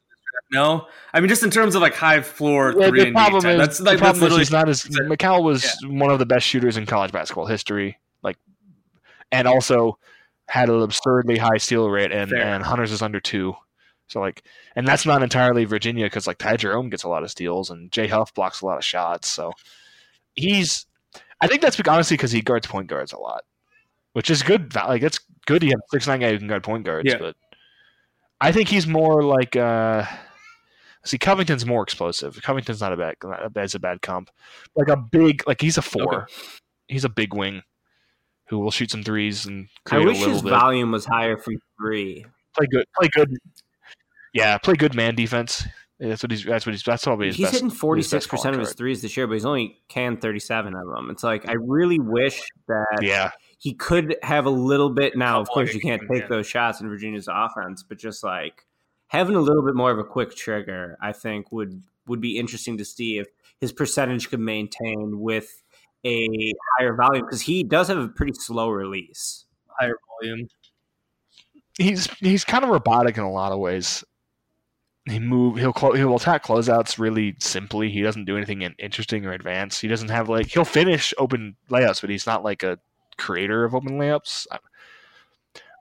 No, I mean just in terms of like high floor Yeah, three the problem is, That's the like that's is not as Mikal was one of the best shooters in college basketball history, like, and also had an absurdly high steal rate, and Fair. and Hunter's is under two, so like, and that's not entirely Virginia because like Ty Jerome gets a lot of steals and Jay Huff blocks a lot of shots, so he's, I think that's honestly because he guards point guards a lot, which is good. Like it's good he has a six nine guy who can guard point guards, Yeah. but I think he's more like. uh See, Covington's more explosive. Covington's not a bad, not a bad, a bad comp. Like a big, like he's a four. Okay. He's a big wing who will shoot some threes and I create wish a little his bit. volume was higher from three. play good, play good. Yeah, play good man defense. That's what he's. That's what he's. That's probably his He's best. hitting his forty best six percent of his threes this year, but he's only can thirty seven of them. It's like I really wish that. Yeah, he could have a little bit. Now, of course, you can't take those shots in Virginia's offense, but just like having a little bit more of a quick trigger, I think would would be interesting to see if his percentage could maintain with a higher volume because he does have a pretty slow release. higher volume. he's he's kind of robotic in a lot of ways. He move. He'll clo- he'll attack closeouts really simply. He doesn't do anything interesting or advanced. He doesn't have like he'll finish open layups, but he's not like a creator of open layups.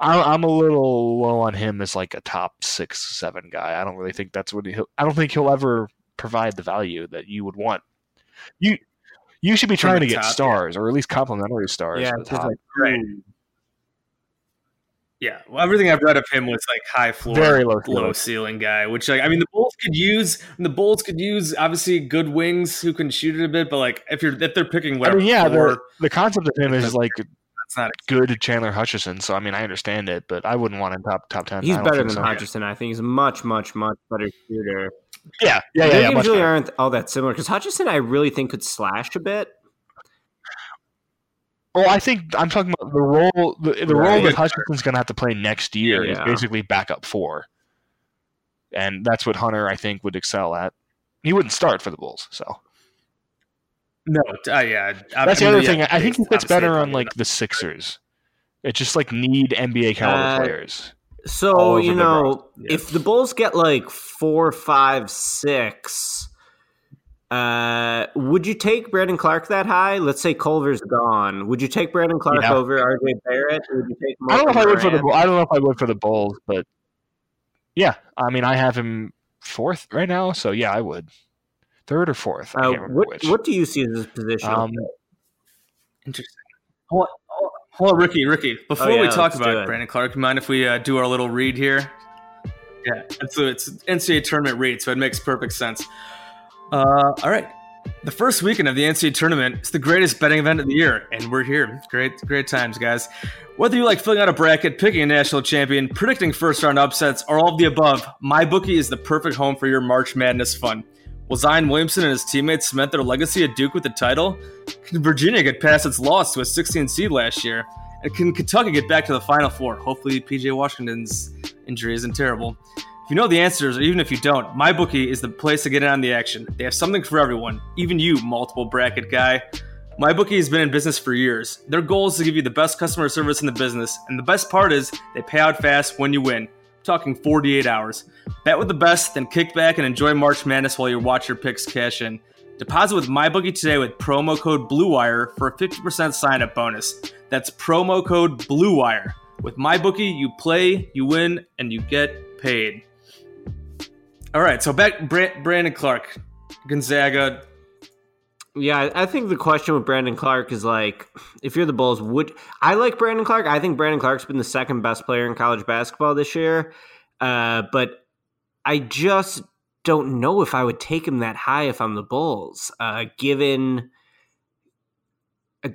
I- I- I'm a little low on him as like a top six, seven guy. I don't really think that's what he. I don't think he'll ever provide the value that you would want. You you should be trying to get top, yeah. stars or at least complimentary stars. Yeah, at the top. like Right. Yeah, well, everything I've read of him was like high floor, Very low low ceiling. guy. Which like I mean, the Bulls could use the Bulls could use obviously good wings who can shoot it a bit. But like if you're if they're picking I whatever, mean, yeah, floor, the, concept of him is like that's not good Chandler Hutchison, so I mean I understand it, but I wouldn't want him top top ten. He's better than so. Hutchison. I think he's a much, much, much better shooter. Yeah, yeah, yeah. Their yeah games really better. aren't all that similar because Hutchison, I really think could slash a bit. Well, I think I'm talking about the role. The, the role that Hutchison's going to have to play next year is basically backup four, and that's what Hunter I think would excel at. He wouldn't start for the Bulls, so no. Uh, yeah, that's the other yeah, thing. I think he fits better on like the Sixers. It just like need NBA caliber Uh, players. So you know, roster. Yeah. if the Bulls get like four, five, six, uh, would you take Brandon Clarke that high? Let's say Culver's gone. Would you take Brandon Clarke Yeah. over RJ Barrett? Or would you take? I don't know if I would for the. Morant? I don't know if I would for the Bulls, but yeah, I mean I have him fourth right now, so yeah, I would third or fourth. I Uh, can't what which. What do you see as his position? Um, Interesting. Hold on, hold on, Ricky, Ricky. Before Oh, yeah, we talk about it. Brandon Clarke, mind if we uh, do our little read here? Yeah, it's it's NCAA tournament read, so it makes perfect sense. Uh, all right, the first weekend of the NCAA tournament is the greatest betting event of the year, and we're here. Great, great times, guys. Whether you like filling out a bracket, picking a national champion, predicting first round upsets, or all of the above, MyBookie is the perfect home for your March Madness fun. Will Zion Williamson and his teammates cement their legacy at Duke with the title? Can Virginia get past its loss to a 16 seed last year? And can Kentucky get back to the Final Four? Hopefully, PJ Washington's injury isn't terrible. If you know the answers, or even if you don't, MyBookie is the place to get in on the action. They have something for everyone, even you, multiple bracket guy. MyBookie has been in business for years. Their goal is to give you the best customer service in the business, and the best part is they pay out fast when you win. Talking 48 hours. Bet with the best, then kick back and enjoy March Madness while you watch your picks cash in. Deposit with MyBookie today with promo code BLUEWIRE for a 50% sign up bonus. That's promo code BLUEWIRE. With MyBookie, you play, you win, and you get paid. All right, so back Brandon Clarke, Gonzaga, yeah, I think the question with Brandon Clarke is like, if you're the Bulls, would I like Brandon Clarke? I think Brandon Clarke's been the second best player in college basketball this year, uh, but I just don't know if I would take him that high if I'm the Bulls, uh, given.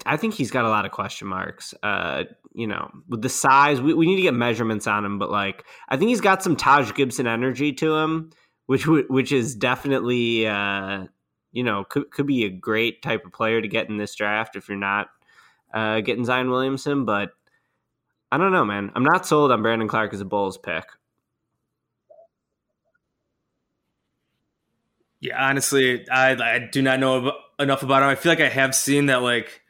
I think he's got a lot of question marks. Uh, you know, with the size, we, we need to get measurements on him, but like, I think he's got some Taj Gibson energy to him, which which is definitely uh, you know, could could be a great type of player to get in this draft if you're not uh, getting Zion Williamson. But I don't know, man. I'm not sold on Brandon Clarke as a Bulls pick. Yeah, honestly, I I do not know enough about him. I feel like I have seen that like.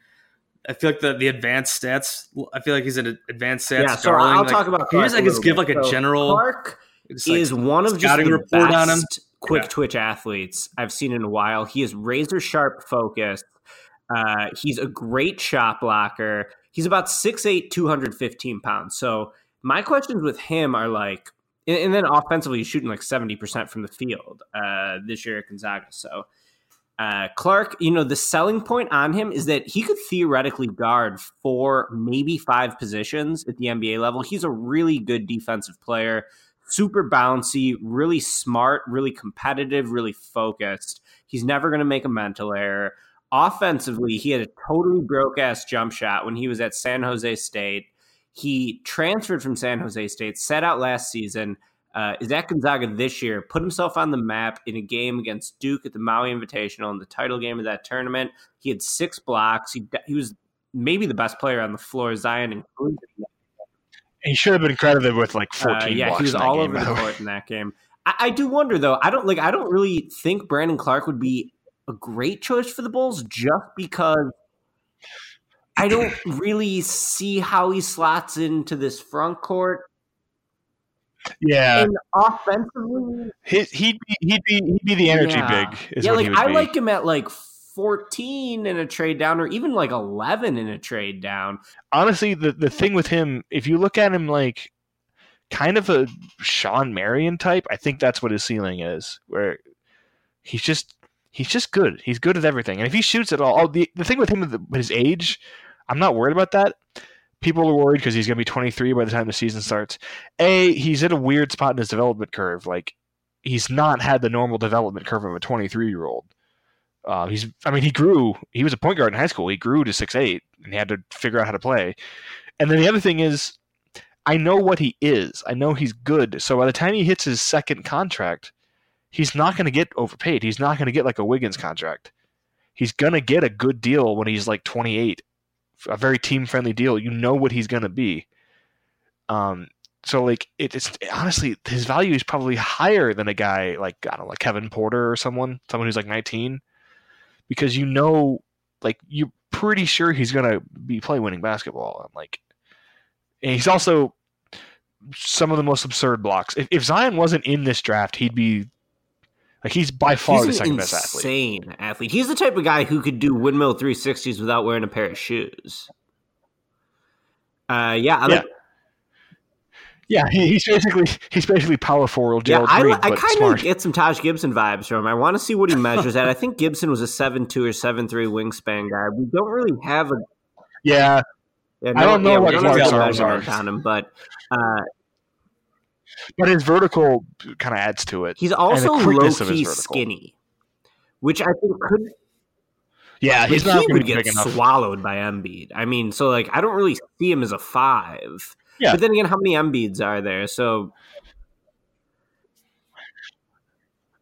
I feel like the, the advanced stats. I feel like he's an advanced stats. Yeah, so darling. I'll like, talk about. Can you just I guess give like a so general. Clarke is like, one of just the report best on him quick yeah. twitch athletes I've seen in a while. He is razor sharp focused. Uh, he's a great shot blocker. He's about 6'8, 215 pounds. So my questions with him are like, and, and then offensively, he's shooting like 70% from the field uh, this year at Gonzaga. So uh, Clarke, you know, the selling point on him is that he could theoretically guard four, maybe five positions at the NBA level. He's a really good defensive player super bouncy, really smart, really competitive, really focused. He's never going to make a mental error. Offensively, he had a totally broke ass jump shot when he was at San Jose State. He transferred from San Jose State, set out last season, uh, is at Gonzaga this year, put himself on the map in a game against Duke at the Maui Invitational in the title game of that tournament. He had six blocks. He, he was maybe the best player on the floor, Zion included he should have been credited with like 14 uh, yeah, he was all game, over the court in that game. I, I, do wonder though. I don't like. I don't really think Brandon Clarke would be a great choice for the Bulls just because I don't really see how he slots into this front court. Yeah, and offensively, he, he'd be he'd be he'd be the energy yeah. big. yeah, like I be. like him at like 14 in a trade down or even like 11 in a trade down. Honestly, the, the thing with him, if you look at him like kind of a Shawn Marion type, I think that's what his ceiling is, where he's just he's just good. He's good at everything. And if he shoots at all, oh, the, the thing with him with his age, I'm not worried about that. People are worried because he's going to be 23 by the time the season starts. A, he's at a weird spot in his development curve. Like, he's not had the normal development curve of a 23 year old. Uh, he's, I mean, he grew. He was a point guard in high school. He grew to six eight, and he had to figure out how to play. And then the other thing is, I know what he is. I know he's good. So by the time he hits his second contract, he's not going to get overpaid. He's not going to get like a Wiggins contract. He's going to get a good deal when he's like 28, a very team friendly deal. You know what he's going to be. Um, so like it, it's honestly his value is probably higher than a guy like I don't know, like Kevin Porter or someone, someone who's like 19 because you know, like you're pretty sure he's gonna be play winning basketball. And like, and he's also some of the most absurd blocks. If, if Zion wasn't in this draft, he'd be like he's by far he's the second best athlete. Insane athlete. He's the type of guy who could do windmill 360s without wearing a pair of shoes. Uh, yeah, I yeah. Yeah, he's basically he's basically power forward. Yeah, I, Reed, I kind of get some Taj Gibson vibes from him. I want to see what he measures at. I think Gibson was a seven two or seven three wingspan guy. We don't really have a yeah. yeah no, I don't know yeah, what Clarke's arms are on him, but uh, but his vertical kind of adds to it. He's also low key skinny, which I think could. Yeah, he's not he would get swallowed by Embiid. I mean, so like I don't really see him as a five. Yeah. But then again, how many Embiids are there? So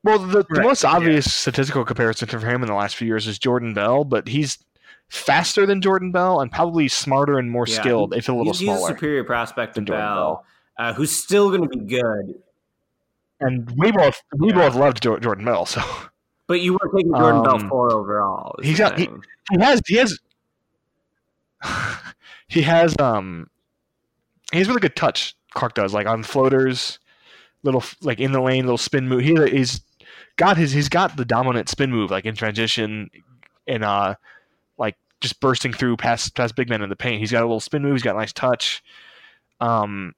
Well, the, the most obvious yeah. statistical comparison for him in the last few years is Jordan Bell, but he's faster than Jordan Bell and probably smarter and more yeah, skilled, if a little he's, smaller. He's a superior prospect to Bell, Bell. Uh, who's still going to be good. And we both we yeah. both loved Jordan Bell, so But you were taking Jordan Bell Um, four overall. is he's the got- he- he has he has he has um he has really good touch. Clarke does like on floaters, little like in the lane, little spin move. He, he's got his he's got the dominant spin move like in transition, and uh like just bursting through past past big men in the paint. He's got a little spin move. He's got a nice touch. Um,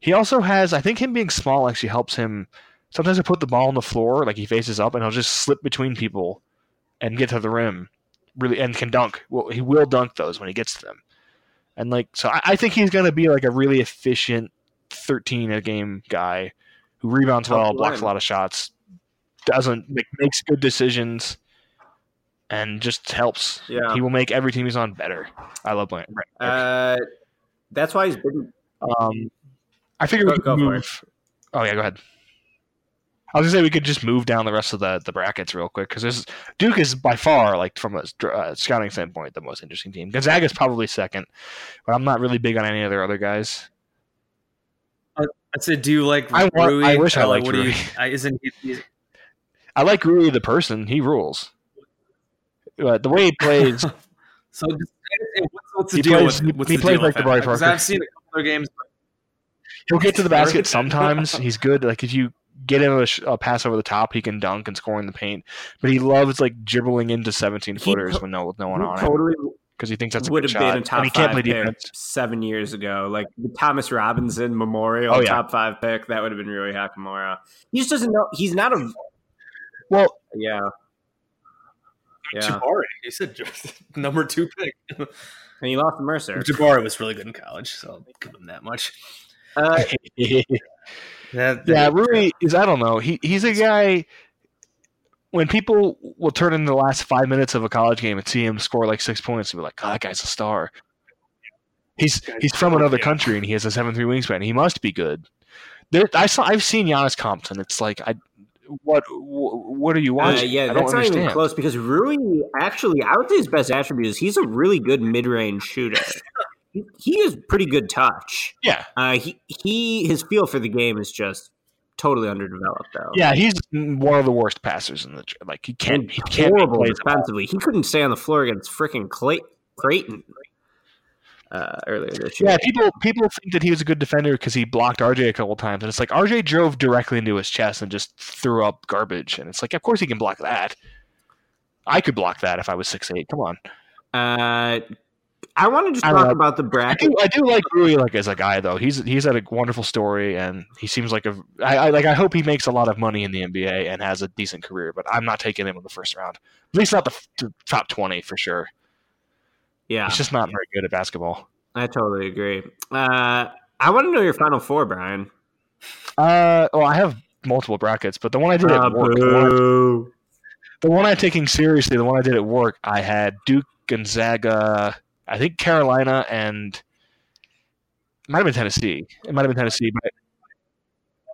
he also has I think him being small actually helps him. Sometimes I put the ball on the floor like he faces up, and he'll just slip between people and get to the rim really and can dunk. Well, he will dunk those when he gets to them. And like, so I, I think he's going to be like a really efficient 13 a game guy who rebounds well, the blocks a lot of shots, doesn't make, makes good decisions, and just helps. Yeah. He will make every team he's on better. I love playing. Uh, that's why he's been. Um, I figure Go- we for move. Oh yeah, go ahead. I was gonna say we could just move down the rest of the, the brackets real quick because this Duke is by far like from a uh, scouting standpoint the most interesting team. Gonzaga is probably second, but I'm not really big on any of their other guys. I said, do you like I want- Rui? I wish I liked what do you? Rui. I, isn't he? I like Rui the person; he rules. But the way he plays, so what's, what's the He deal plays- with what's he the plays like him? 'Cause Parker. I've seen a couple other games. he'll get to the basket sometimes. He's good. Like if you get him a, a pass over the top, he can dunk and score in the paint. But he loves like dribbling into 17 footers to- when no with no one He on it totally because he thinks that's a would good have been shot. a top and he can't five play pick seven years ago. Like the Thomas Robinson Memorial Oh, yeah. top five pick, that would have been Rui Hachimura. He just doesn't know. He's not a. Well, Yeah. Yeah. Jabari, you said number two pick. And he lost to Mercer. Jabari was really good in college, so I'll give him that much. Uh, That, yeah, Rui is. I don't know. He he's a guy. When people will turn in the last five minutes of a college game and see him score like six points, and be like, "Oh, that guy's a star." He's he's from another Yeah. country and he has a seven three wingspan. He must be good. There, I saw. I've seen Giannis Compton. It's like I. What what are you uh, watching? yeah, I don't that's not understand. even close because Rui actually, I would say his best attribute is he's a really good mid range shooter. he, he has pretty good touch. Yeah, Uh, he he his feel for the game is just totally underdeveloped though. yeah. He's one of the worst passers in the like. He can't. and He can't horrible plays at all. defensively. He couldn't stay on the floor against freaking Clay, Creighton uh, earlier this year. Yeah, people people think that he was a good defender because he blocked RJ a couple times, and it's like RJ drove directly into his chest and just threw up garbage, and it's like, of course he can block that. I could block that if I was six eight. Come on, Uh, I want to just talk know. about the I bracket. do I do like Rui like as a guy though. He's he's had a wonderful story, and he seems like a I, I like I hope he makes a lot of money in the NBA and has a decent career. But I'm not taking him in the first round. At least not the, the top twenty for sure. Yeah, He's just not very good at basketball. I totally agree. Uh, I want to know your final four, Brian. Uh, well, I have multiple brackets, but the one I did at Uh, work, the one I, the one I'm taking seriously, the one I did at work, I had Duke, Gonzaga, I think Carolina, and it might have been Tennessee. It might have been Tennessee, but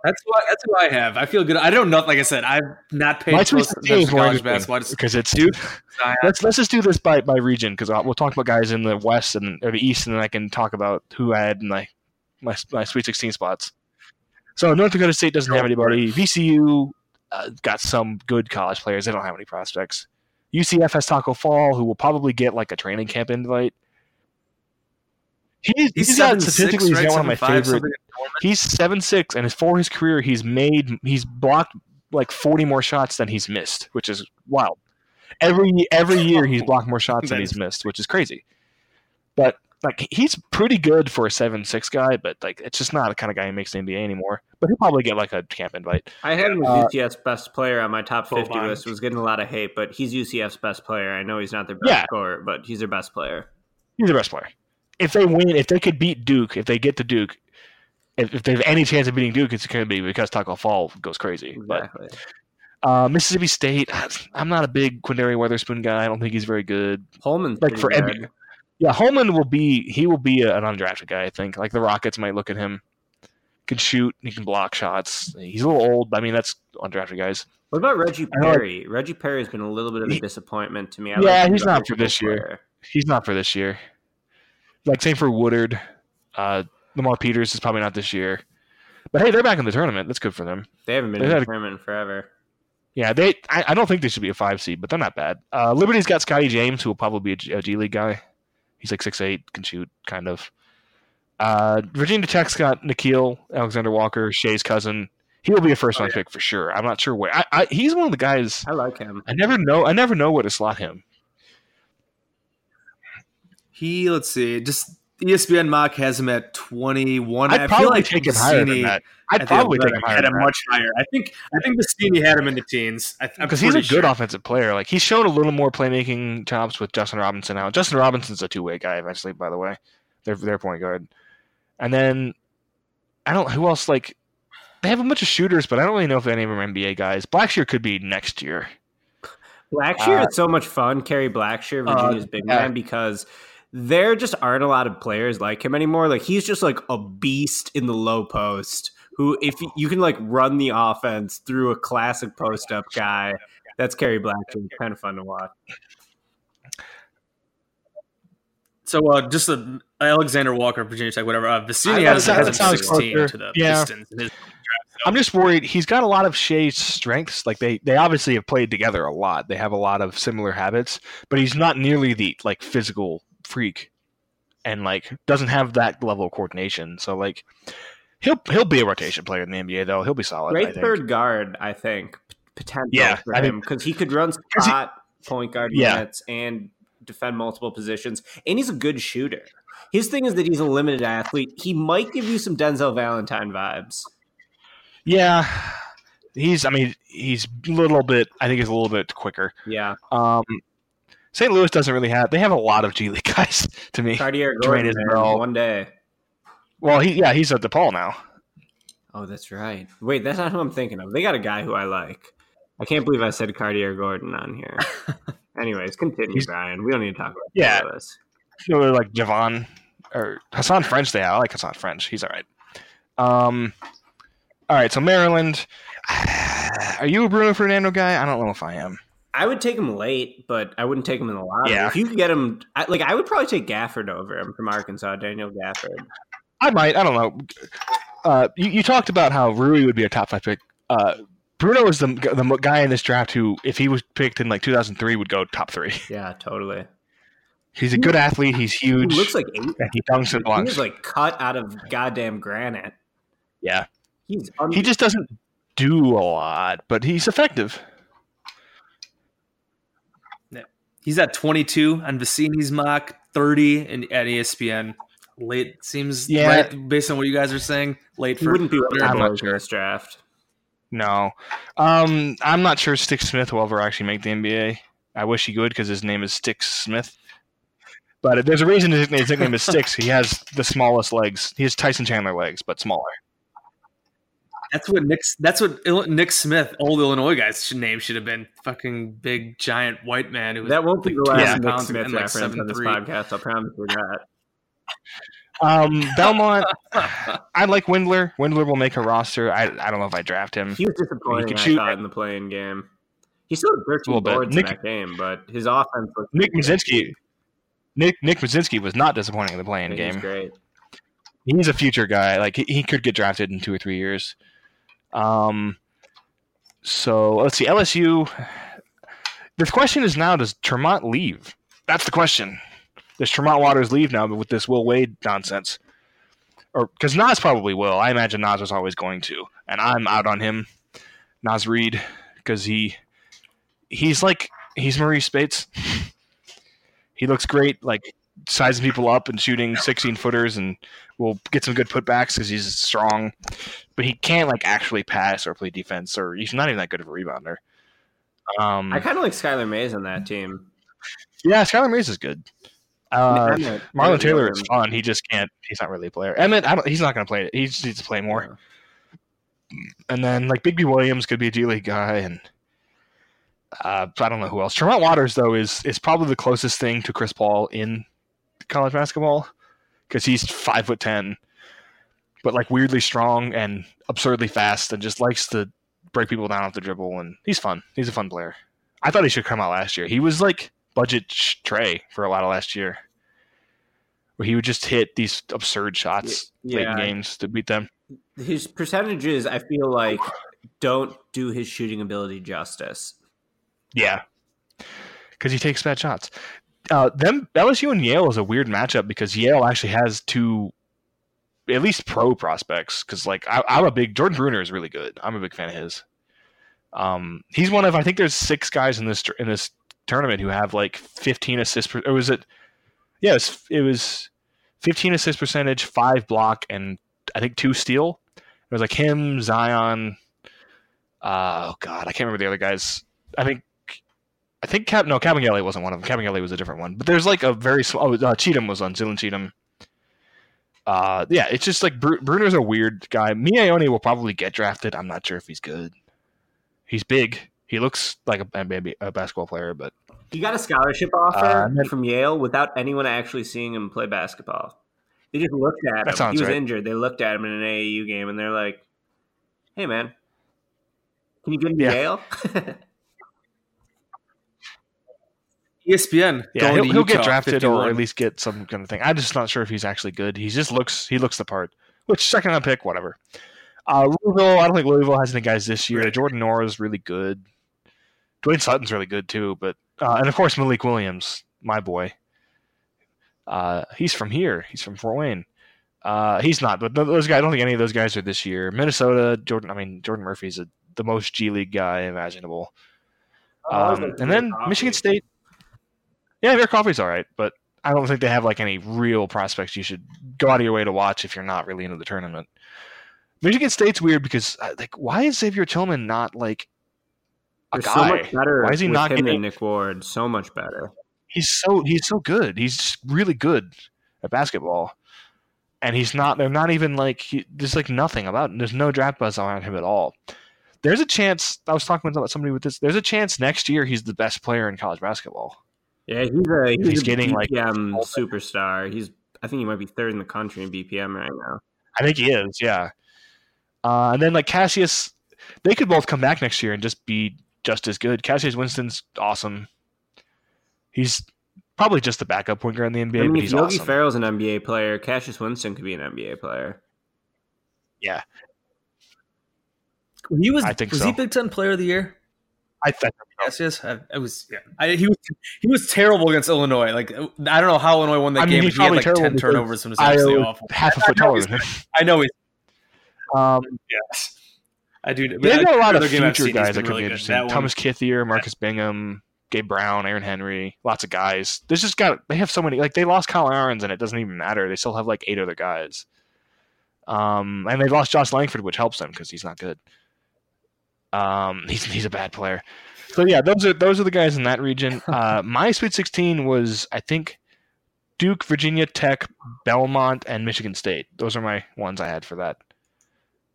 That's what that's who I have. I feel good. I don't know. Like I said, I've not paid my close Sweet 16 attention to college basketball. Because it's Zion. let's let's just do this by, by region because we'll talk about guys in the West and or the East, and then I can talk about who I had in my my, my Sweet 16 spots. So North Dakota State doesn't have anybody. VCU uh, got some good college players. They don't have any prospects. UCF has Taco Fall, who will probably get like a training camp invite. He's, He's, he's got seven statistically six, he's right? got one of my five, favorite something in the tournament. He's seven six, and his for his career, he's made he's blocked like forty more shots than he's missed, which is wild. Every every year he's blocked more shots than he's missed, which is crazy. But like he's pretty good for a seven six guy, but like it's just not the kind of guy who makes the NBA anymore. But he'll probably get like a camp invite. I had him as Uh, UCF's best player on my top 50 Boban. list. Was getting a lot of hate, but he's UCF's best player. I know he's not their best Yeah. scorer, but he's their best player. He's the best player. If they win, if they could beat Duke, if they get to Duke, if, if they have any chance of beating Duke, it's going to be because Taco Fall goes crazy. But Exactly. uh, Mississippi State, I'm not a big Quinndary Weatherspoon guy. I don't think he's very good. Holman's like for good. Yeah, Holman will be he will be an undrafted guy. I think like the Rockets might look at him. Can shoot, he can block shots. He's a little old, but I mean that's undrafted guys. What about Reggie like- Perry? Reggie Perry has been a little bit of a disappointment to me. I Yeah, like he's not for this year. He's not for this year. Like same for Woodard. Uh, Lamar Peters is probably not this year. But hey, they're back in the tournament. That's good for them. They haven't been They in the tournament in forever. Yeah, they. I, I don't think they should be a five seed, but they're not bad. Uh, Liberty's got Scottie James, who will probably be a G, a G League guy. He's like six eight, can shoot, kind of. Uh, Virginia Tech's got Nickeil Alexander Walker, Shai's cousin. He'll be a first round Oh, yeah. pick for sure. I'm not sure where. I, I, he's one of the guys. I like him. I never know. I never know where to slot him. He let's see, just ESPN mock has him at twenty one. I'd I probably feel like take him higher than that. I I'd probably take him higher had him much higher. I think I think Vecenie had him in the teens. Because he's a good sure. offensive player. Like he's shown a little more playmaking chops with Justin Robinson now. Justin Robinson's a two way guy eventually, by the way. They're their point guard. And then I don't who else like they have a bunch of shooters, but I don't really know if any of them are NBA guys. Blackshear could be next year. Blackshear Uh, is so much fun. Kerry Blackshear, uh, Virginia's big yeah. man, because there just aren't a lot of players like him anymore. Like he's just like a beast in the low post. Who, if you can like run the offense through a classic post up guy, that's Kerry Blackshear. Kind of fun to watch. So uh, just a, Alexander Walker, Virginia Tech, whatever. Uh, Vecenie I- has, that has him sounds sixteen closer. to the Yeah. Pistons. in his draft. I'm just worried he's got a lot of Shai's strengths. Like they they obviously have played together a lot. They have a lot of similar habits, but he's not nearly the like physical freak and like doesn't have that level of coordination. So like he'll he'll be a rotation player in the NBA though. He'll be solid. I Great think. third guard, I think. Potential Yeah, for I him because he could run he- spot point guard Yeah. minutes and defend multiple positions, and he's a good shooter. His thing is that he's a limited athlete. He might give you some Denzel Valentine vibes. Yeah. He's I mean he's a little bit I think he's a little bit quicker. Yeah, Um St. Louis doesn't really have they have a lot of G League guys to me. Cartier Gordon man, one day. Well he yeah, he's at DePaul now. Oh, that's right. Wait, that's not who I'm thinking of. They got a guy who I like. I can't believe I said Cartier Gordon on here. Anyways, continue, He's- Brian. We don't need to talk about this. Yeah. Lewis. you know, like Javon or Hasahn French. They I like Hasahn French. He's all right. Um, all right. So Maryland, are you a Bruno Fernando guy? I don't know if I am. I would take him late, but I wouldn't take him in the lottery. Yeah. If you could get him, I, like I would probably take Gafford over him from Arkansas, Daniel Gafford. I might. I don't know. Uh, you, you talked about how Rui would be a top five pick. Uh, Bruno is the the guy in this draft who, if he was picked in like 2003, would go top three. Yeah, totally. He's a good athlete. He's huge. He looks like eight. and he dunks and blocks. was like cut out of goddamn granite. yeah, He's un- he just doesn't do a lot, but he's effective. He's at 22 on Vecenie's mock, 30 in, at ESPN. Late seems Yeah. right based on what you guys are saying. Late for wouldn't be I'm the not sure. this draft. No, um, I'm not sure Stick Smith will ever actually make the NBA. I wish he would because his name is Stick Smith. But there's a reason his his nickname is Sticks. He has the smallest legs. He has Tyson Chandler legs, but smaller. That's what Nick. That's what Il- Nick Smith, old Illinois guy's name should have been. Fucking big giant white man who was That won't be the last 200 Nick pounds Smith and like reference on this podcast. I promise you that. Um, Belmont, I like Windler. Windler will make a roster. I, I don't know if I draft him. He was disappointing, He could I shoot. thought, in the playing game. He still had 13 little bit. boards Nick- in that game, but his offense was Nick Muszynski, Nick Nick Muszynski was not disappointing in the playing He was game. great. He's a future guy. Like he, he could get drafted in two or three years. Um. So let's see. LSU. The question is now: Does Tremont leave? That's the question. Does Tremont Waters leave now with this Will Wade nonsense? Or because Naz probably will. I imagine Naz was always going to, and I'm out on him. Naz Reid because he he's like he's Marreese Speights. he looks great, like sizing people up and shooting 16 footers, and will get some good putbacks because he's strong. But he can't like actually pass or play defense, or he's not even that good of a rebounder. Um, I kind of like Skylar Mays on that team. yeah, Skylar Mays is good. Uh, Emmitt, Marlon Taylor is fun. He just can't. He's not really a player. Emmitt, I don't, he's not going to play it. He just needs to play more. And then like Bigby Williams could be a G League guy, and uh, I don't know who else. Tremont Waters though is is probably the closest thing to Chris Paul in college basketball because he's five foot ten, but like weirdly strong and absurdly fast, and just likes to break people down off the dribble. And he's fun. He's a fun player. I thought he should come out last year. He was like budget sh- Trae for a lot of last year, where he would just hit these absurd shots late in games to beat them. His percentages, I feel like, don't do his shooting ability justice. Yeah, because he takes bad shots. Uh, them LSU and Yale is a weird matchup because Yale actually has two, at least pro prospects. Because like I, I'm a big Jordan Bruner is really good. I'm a big fan of his. Um, he's one of I think there's six guys in this in this tournament who have like 15 assists. Per, or was it? Yeah, it was, it was 15 assist percentage, five block, and I think two steal. It was like him, Zion. Uh, oh God, I can't remember the other guys. I think I think Cap no Kabengele wasn't one of them. Kabengele was a different one. But there's like a very small. Oh, uh, Cheatham was on Zylan Cheatham. Uh, yeah, it's just like Br- Bruner's a weird guy. Miye Oni will probably get drafted. I'm not sure if he's good. He's big. He looks like a maybe a basketball player, but he got a scholarship offer uh, from Yale without anyone actually seeing him play basketball. They just looked at him. He was right. injured. They looked at him in an AAU game, and they're like, "Hey, man, can you get into yeah. Yale?" ESPN. Yeah, he'll, he'll get drafted 51. or at least get some kind of thing. I'm just not sure if he's actually good. He just looks he looks the part. Which second round pick, whatever. Uh, Louisville, I don't think Louisville has any guys this year. Right. Jordan Nwora is really good. Dwayne Sutton's really good too, but uh, and of course Malik Williams, my boy. Uh, he's from here. He's from Fort Wayne. Uh, he's not, but those guys. I don't think any of those guys are this year. Minnesota, Jordan. I mean, Jordan Murphy's a, the most G League guy imaginable. Oh, um, and then Michigan State. Yeah, their Coffey's all right, but I don't think they have like any real prospects you should go out of your way to watch if you're not really into the tournament. Michigan State's weird because uh, like, why is Xavier Tillman not like a guy? So much better. Why is he not getting Nick Ward? So much better. He's so he's so good. He's really good at basketball, and he's not. They're not even like he, there's like nothing about. There's no draft buzz around him at all. There's a chance. I was talking about somebody with this. There's a chance next year he's the best player in college basketball. Yeah, he's a he's, he's a getting BPM like superstar. He's I think he might be third in the country in BPM right now. I think he is. Yeah. Uh, and then like Cassius, they could both come back next year and just be just as good. Cassius Winston's awesome. He's probably just the backup point guard in the NBA. I mean, if Yogi awesome. Ferrell's an NBA player, Cassius Winston could be an NBA player. Yeah. He was. I think was so. he Big Ten Player of the Year? I think yes, yes. I, I was. Yeah, I, he was. He was terrible against Illinois. Like I don't know how Illinois won that I mean, game, but he had like ten turnovers and was absolutely awful. Half a foot taller. I know he's um, yes, I do. They've got a lot of future guys that could really be interesting. Thomas Kithier, Marcus yeah. Bingham, Gabe Brown, Aaron Henry, lots of guys. There's just got they have so many. Like they lost Kyle Ahrens, and it doesn't even matter. They still have like eight other guys. Um, and they lost Josh Langford, which helps them because he's not good. Um, he's he's a bad player. So yeah, those are those are the guys in that region. Uh, my Sweet 16 was I think Duke, Virginia Tech, Belmont, and Michigan State. Those are my ones I had for that.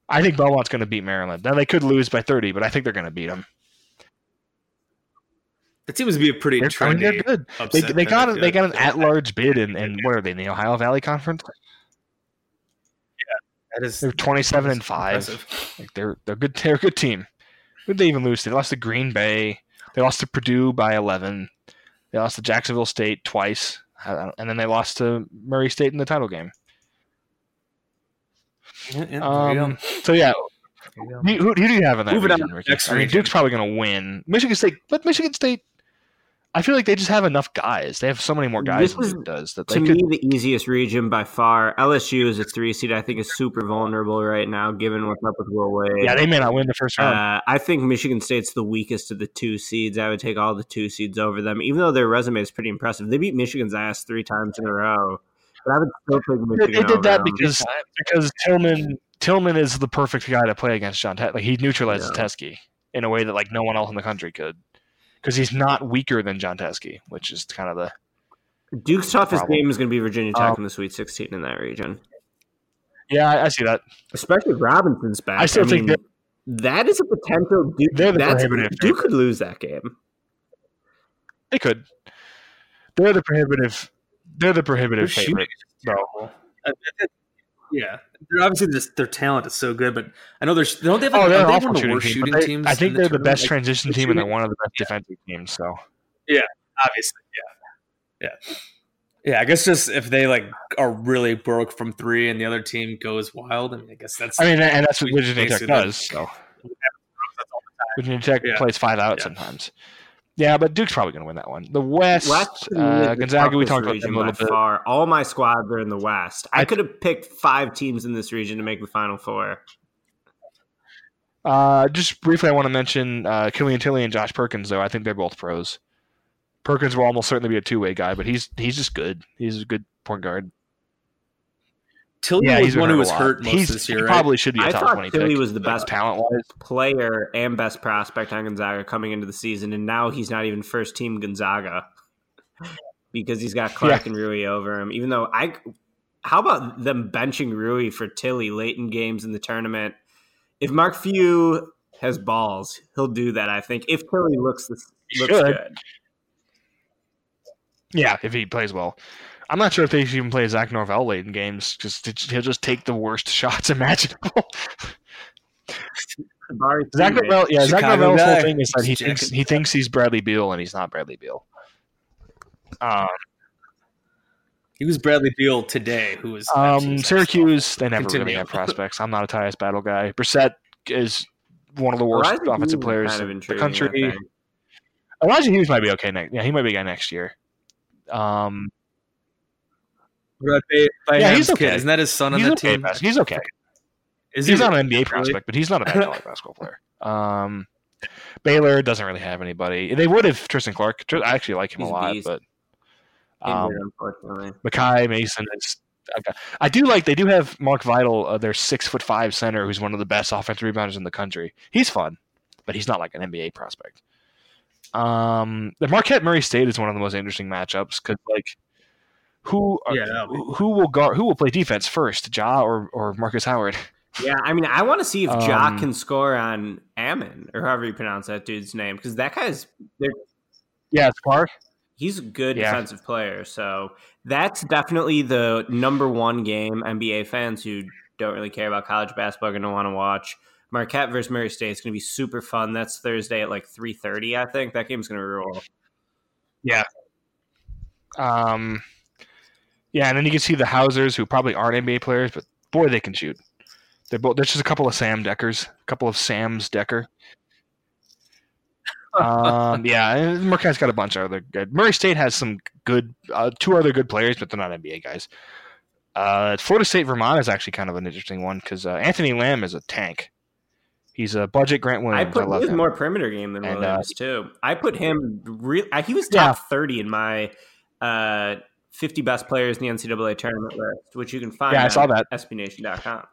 I think Belmont's going to beat Maryland. Now they could lose by 30, but I think they're going to beat them. It seems to be a pretty they're, trendy. I mean, they're good. They, they got a, they got an at large bid, and and where are they? In the Ohio Valley Conference. Yeah, that is. They're twenty seven and five. Like they're they're good. They're a good team. Who did they even lose to? They lost to Green Bay. They lost to Purdue by eleven. They lost to Jacksonville State twice, and then they lost to Murray State in the title game. Yeah, um, so yeah, who, who, do you have in that Move region, Ricky? I mean, Duke's probably going to win. Michigan State, but Michigan State, I feel like they just have enough guys. They have so many more guys this than does. That to me, the easiest region by far. LSU is a three seed. I think is super vulnerable right now, given what's up with Will Wade. Yeah, they may not win the first round. Uh, I think Michigan State's the weakest of the two seeds. I would take all the two seeds over them, even though their resume is pretty impressive. They beat Michigan's ass three times in a row. But I would still take Michigan. They, they did that because because Tillman Tillman is the perfect guy to play against Jon Teske. Like he neutralizes yeah. Teske in a way that like no one else in the country could, because he's not weaker than Jon Teske, which is kind of the Duke's toughest problem. game is going to be Virginia Tech um, in the Sweet 16 in that region. Yeah, I, I see that. Especially Robinson's back. I still I think mean, that, that is a potential. Duke, they're the prohibitive. Duke could lose that game. They could. They're the prohibitive. They're the prohibitive favorite. Though. Yeah, they're obviously just their talent is so good, but I know there's don't they have oh, like, oh, they're they one of the worst team, shooting they, teams. I think they're the, the best like, transition team, and they're one of the best yeah. defensive teams. So yeah, obviously, yeah, yeah, yeah. I guess just if they like are really broke from three, and the other team goes wild, I mean, I guess that's. I mean, and that's what Virginia Tech does. So Virginia Tech Yeah. plays five out sometimes. Yeah, but Duke's probably going to win that one. The West, West uh, Gonzaga, we talked about them a little bit. Far. All my squads are in the West. I, I- could have picked five teams in this region to make the Final Four. Uh, just briefly, I want to mention uh, Killian Tilly and Josh Perkins, though. I think they're both pros. Perkins will almost certainly be a two way guy, but he's he's just good. He's a good point guard. Tilly Yeah, was one who hurt was hurt most He's, this he year, right? probably should be a I top thought twenty Tilly pick. was the best talent wise. player and best prospect on Gonzaga coming into the season, and now he's not even first team Gonzaga because he's got Clarke and Rui over him. Even though I, how about them benching Rui for Tilly late in games in the tournament? If Mark Few has balls, he'll do that. I think if Tilly looks looks should. good, Yeah, if he plays well. I'm not sure if they should even play Zach Norvell late in games because he'll just take the worst shots imaginable. Zach Norvell, yeah, Zach Chicago Norvell's whole thing is that he thinks he thinks he's Bradley Beal and he's not Bradley Beal. Um, He was Bradley Beal today, who was um, Syracuse, they never Continue. really have prospects. I'm not a Tyus Battle guy. Brissett is one of the worst Elijah offensive Hughes players kind of in the country. think. Elijah Hughes might be okay next. Yeah, he might be a guy next year. Um, Bay- Yeah, he's okay. kid. Isn't that his son on the okay. team? bas- He's okay. Is he's he not an NBA really? prospect, but he's not a bad college basketball player. Um, Baylor doesn't really have anybody. They would have Tristan Clark. I actually like him He's a lot, beast. but um. Makai Mason is. okay. I do like they do have Mark Vital, uh, their six foot five center, who's one of the best offensive rebounders in the country. He's fun, but he's not like an NBA prospect. Um, the Marquette Murray State is one of the most interesting matchups because like who are, Yeah, be- who will guard who will play defense first, Ja or or Markus Howard? Yeah, I mean, I want to see if Ja Um, can score on Ammon or however you pronounce that dude's name because that guy's Yeah, it's Clark. he's a good Yeah. defensive player. So that's definitely the number one game NBA fans who don't really care about college basketball are going to want to watch. Marquette versus Murray State is going to be super fun. That's Thursday at like three thirty. I think that game's going to rule. Um, yeah, and then you can see the Hausers, who probably aren't NBA players, but boy, they can shoot. They're both. There's just a couple of Sam Dekkers, a couple of Sam's Dekker. um, yeah, and Marquette's got a bunch of other good. Murray State has some good, uh, two other good players, but they're not NBA guys. Uh, Florida State Vermont is actually kind of an interesting one because uh, Anthony Lamb is a tank. He's a budget Grant I Williams. I, put love he was him. more perimeter game than And, uh, Williams too. I put him real. I- He was top Yeah. thirty in my uh, fifty best players in the NCAA tournament list, which you can find. Yeah, I saw that. SBNation.com.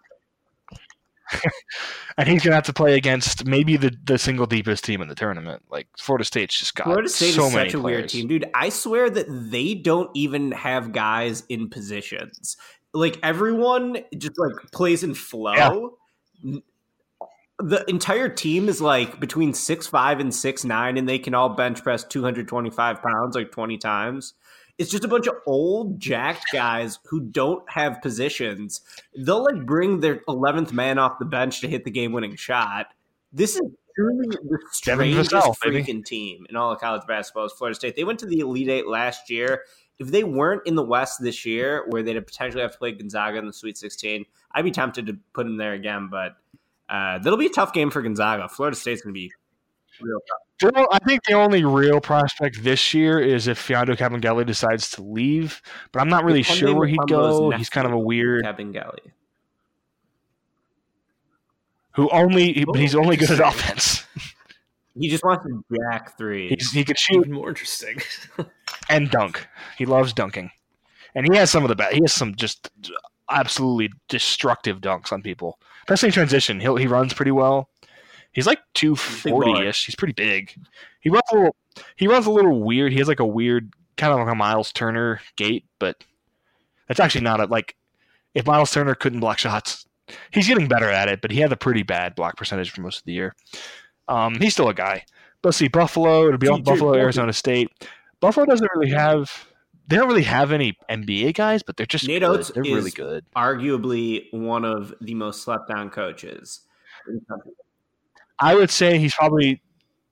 and he's gonna have to play against maybe the, the single deepest team in the tournament. Like Florida State's just got Florida State so is many such a weird players. team, dude. I swear that they don't even have guys in positions. Like everyone just like plays in flow. N- The entire team is like between six five and six nine, and they can all bench press two hundred twenty five pounds like twenty times. It's just a bunch of old jacked guys who don't have positions. They'll like bring their eleventh man off the bench to hit the game winning shot. This is truly the strangest Vassell, freaking team in all of college basketball is Florida State. They went to the Elite Eight last year. If they weren't in the West this year, where they'd potentially have to play Gonzaga in the Sweet 16, I'd be tempted to put them there again. But uh, that'll be a tough game for Gonzaga. Florida State's going to be real tough. Well, I think the only real prospect this year is if Mfiondu Kabengele decides to leave, but I'm not really Depending sure where he'd go. He's kind of a weird Kevin Gelly. who only, but he's Oh, only good at offense. He just wants to jack three. He's, he could shoot Even more interesting. and dunk. He loves dunking, and he has some of the best. He has some just absolutely destructive dunks on people, especially in transition. He he runs pretty well. He's like two forty ish. He's pretty big. He runs a little. He runs a little weird. He has like a weird kind of like a Miles Turner gait, but that's actually not a like. If Miles Turner couldn't block shots, he's getting better at it. But he had a pretty bad block percentage for most of the year. Um, he's still a guy. Let's see, Buffalo. It'll be on Buffalo. Arizona State. Buffalo doesn't really have. They don't really have any NBA guys, but they're just Nate good. Oats They're really good. Arguably one of the most slept on coaches. I would say he's probably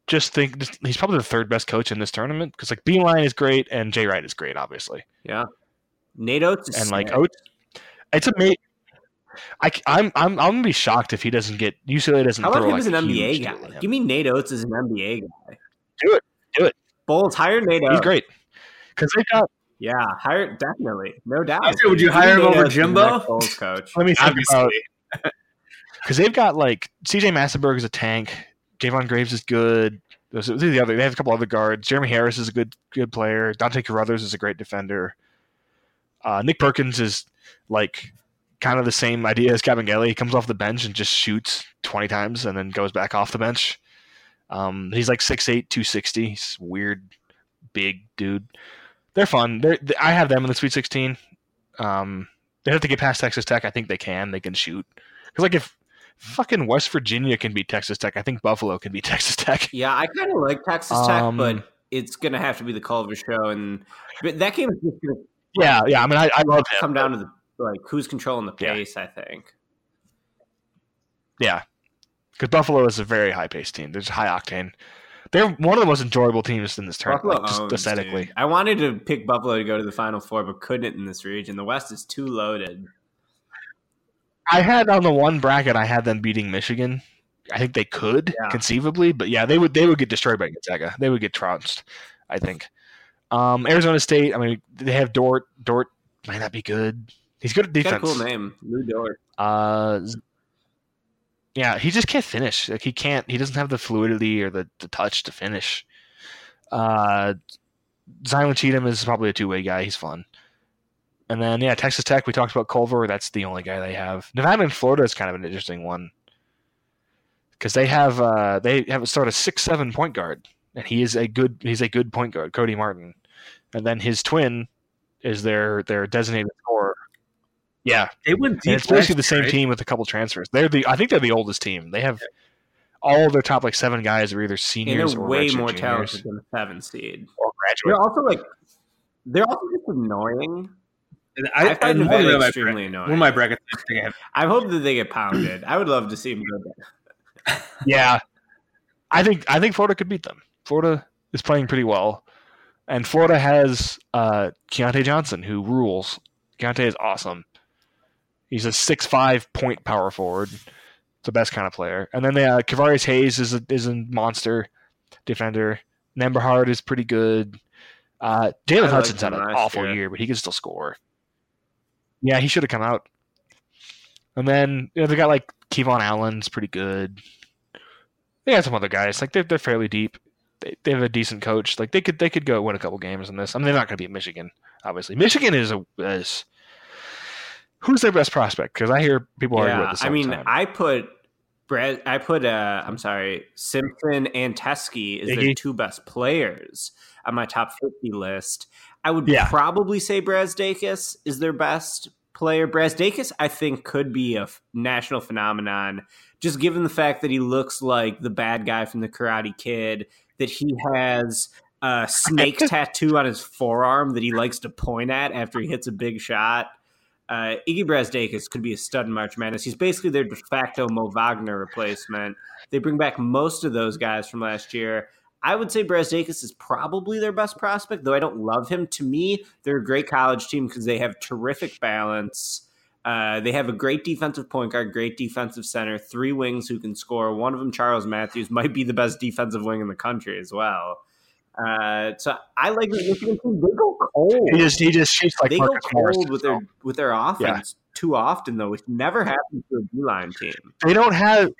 just think he's probably the third best coach in this tournament because like Beilein is great and Jay Wright is great, obviously, Yeah. Nate Oats and like sick. Oats, it's amazing. I, am I'm I'm gonna be shocked if he doesn't get UCLA doesn't. How about throw him like as an a NBA guy? deal with him. Give me Nate Oats as an NBA guy. Do it. Do it. Bulls hire Nate Oats. He's great because they got. Yeah, hire definitely, no doubt. Say, would you Give me hire him over Oats Jimbo? next Bulls coach. Let me think Obviously. about because they've got like CJ Massinburg is a tank. Jayvon Graves is good. Those are the other. They have a couple other guards. Jeremy Harris is a good good player. Dontay Caruthers is a great defender. Uh, Nick Perkins is like kind of the same idea as Kabengele. He comes off the bench and just shoots twenty times and then goes back off the bench. Um, he's like 6'8", 260. He's weird, big dude. They're fun. They're, I have them in the Sweet Sixteen. Um, they have to get past Texas Tech. I think they can. They can shoot. Because like if fucking West Virginia can be Texas Tech, I think Buffalo can be Texas Tech. Yeah, I kind of like Texas Tech, Um, but it's gonna have to be the Culver show, and but that game is just gonna Yeah, yeah. I mean, I, I love him. come down to the like who's controlling the Yeah. pace. I think. Yeah, because Buffalo is a very high paced team. There's high octane. They're one of the most enjoyable teams in this tournament, like, just owns, aesthetically. dude. I wanted to pick Buffalo to go to the Final Four, but couldn't in this region. The West is too loaded. I had on the one bracket, I had them beating Michigan. I think they could Yeah. conceivably, but yeah, they would they would get destroyed by Gonzaga. They would get trounced. I think. Um, Arizona State. I mean, they have Dort. Dort might not be good. He's good at He's defense. got a cool name, Lou Dort. Uh, yeah, he just can't finish. Like he can't. He doesn't have the fluidity or the, the touch to finish. Uh, Zylan Cheatham is probably a two way guy. He's fun. And then yeah, Texas Tech. We talked about Culver. That's the only guy they have. Nevada and Florida is kind of an interesting one because they have uh they have a sort of six seven point guard, and he is a good he's a good point guard, Cody Martin, and then his twin is their their designated scorer. Yeah, They went deep. and it's basically the same right? team with a couple transfers. They're the I think they're the oldest team. They have all of their top like seven guys are either seniors they're or way more juniors talented than the seven seed. or graduate. They're also like they're also just annoying. And I, I, I, find one, Nevada of my, extremely bra- annoying. one of my brackets. I think I have I hope that they get pounded. I would love to see them go there. Yeah, I think I think Florida could beat them. Florida is playing pretty well, and Florida has uh, Keyontae Johnson who rules. Keyontae is awesome. He's a six five point power forward, the best kind of player. And then they, uh, Kevarrius Hayes is a is a monster defender. Nembhard is pretty good. Uh, Jalen liked Hudson's had an awful year. year, but he can still score. Yeah, he should have come out. And then you know, they got like KeVaughn Allen's pretty good. They got some other guys like they're they're fairly deep. They, they have a decent coach. Like they could they could go win a couple games in this. I mean, they're not going to beat Michigan, obviously. Michigan is a is who's their best prospect? Because I hear people argue Yeah, about this. I the mean, time. I put Brad. I put. Uh, I'm sorry, Simpson and Teske is their two best players on my top 50 list. I would Yeah. probably say Brazdeikis is their best player. Brazdeikis, I think, could be a f- national phenomenon, just given the fact that he looks like the bad guy from the Karate Kid. That he has a snake tattoo on his forearm that he likes to point at after he hits a big shot. Uh, Iggy Brazdeikis could be a stud in March Madness. He's basically their de facto Mo Wagner replacement. They bring back most of those guys from last year. I would say Brazdeikis is probably their best prospect, though I don't love him. To me, they're a great college team because they have terrific balance. Uh, they have a great defensive point guard, great defensive center, three wings who can score. One of them, Charles Matthews, might be the best defensive wing in the country as well. Uh, so I like the Michigan team. They go cold he just he just shoots like they go Marcus Morris. cold with their with their offense too often though, which never happens to a Beilein team. they don't have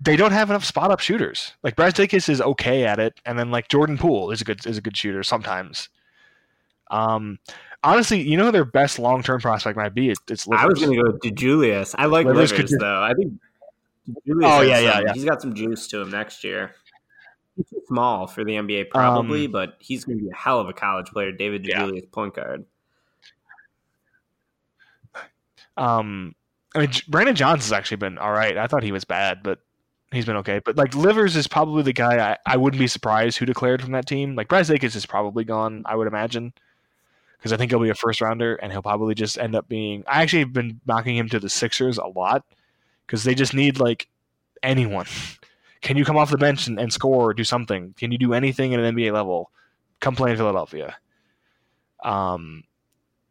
they don't have enough spot up shooters. Like Brad Brazdeikis is okay at it, and then like Jordan Poole is a good is a good shooter sometimes. Um, honestly, you know who their best long term prospect might be? It, it's Livers. I was going to go to Julius. I like Livers Livers, could- though. I think Julius. Oh, yeah, yeah, some- yeah. He's got some juice to him next year. He's too small for the NBA, probably, Um, but he's going to be a hell of a college player. David Yeah. Julius, point guard. Um, I mean, Brandon Johns has actually been all right. I thought he was bad, but he's been okay. But like Livers is probably the guy I, I wouldn't be surprised who declared from that team. Like Brazdeikis is probably gone. I would imagine because I think he'll be a first rounder and he'll probably just end up being. I actually have been knocking him to the Sixers a lot because they just need like anyone. Can you come off the bench and, and score or do something? Can you do anything at an NBA level? Come play in Philadelphia. Um,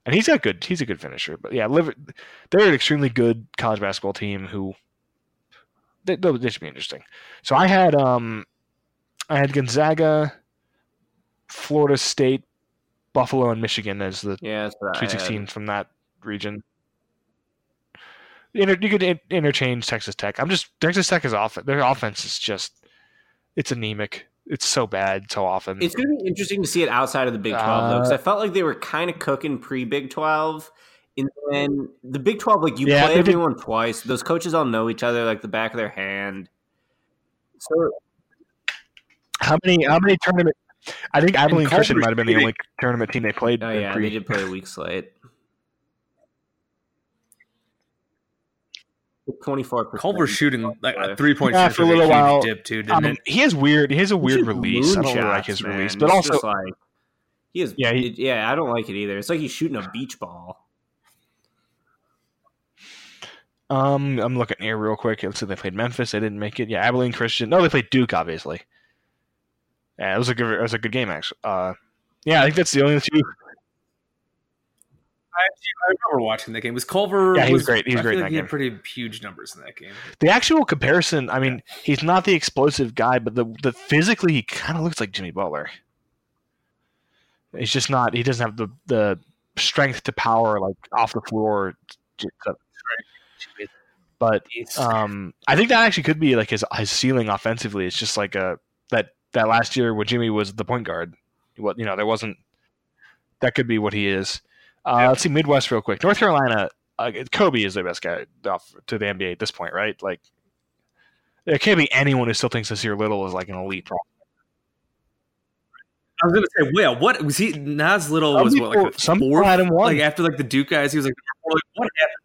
and he's got good. He's a good finisher. But yeah, Liver, they're an extremely good college basketball team who they, they should be interesting. So I had um, I had Gonzaga, Florida State, Buffalo, and Michigan as the Yeah, that's what I Sweet 16 from that region. Inter- you could in- interchange Texas Tech. I'm just Texas Tech is off. Their offense is just it's anemic. It's so bad so often. It's going to be interesting to see it outside of the Big 12, though, because I felt like they were kind of cooking pre Big 12. And then the Big 12, like you Yeah, play they did- everyone twice. Those coaches all know each other like the back of their hand. So how many how many tournament? I think Abilene Culver's Christian might have been the cheating. only tournament team they played. Oh yeah, pre- they did play a week slate. Twenty-four percent. Culver's shooting like three point Yeah, for a little while, dip too, didn't Um, it? he has weird. He has a weird release. I don't really like his release, but also like he is. Yeah, Yeah, he- yeah, I don't like it either. It's like he's shooting a beach ball. Um, I'm looking here real quick. Let's see. They played Memphis. They didn't make it. Yeah, Abilene Christian. No, they played Duke. Obviously. Yeah, it was a good. It was a good game actually. Uh, yeah, I think that's the only two. I, I remember watching that game. Was Culver? Yeah, he was great. He was I great like he had pretty huge numbers in that game. The actual comparison. I mean, he's not the explosive guy, but the the physically he kind of looks like Jimmy Butler. He's just not. He doesn't have the the strength to power like off the floor. But um, I think that actually could be like his his ceiling offensively. It's just like a that that last year where Jimmy was the point guard. What you know, there wasn't. That could be what he is. Uh, Yeah. Let's see Midwest real quick. North Carolina. Uh, Coby is the best guy off to the NBA at this point, right? Like, there can't be anyone who still thinks Nassir Little is like an elite. I was gonna say, well, what was he? Nas Little was what, like people- the some fourth? had him one. Like after like the Duke guys, he was like, like what happened?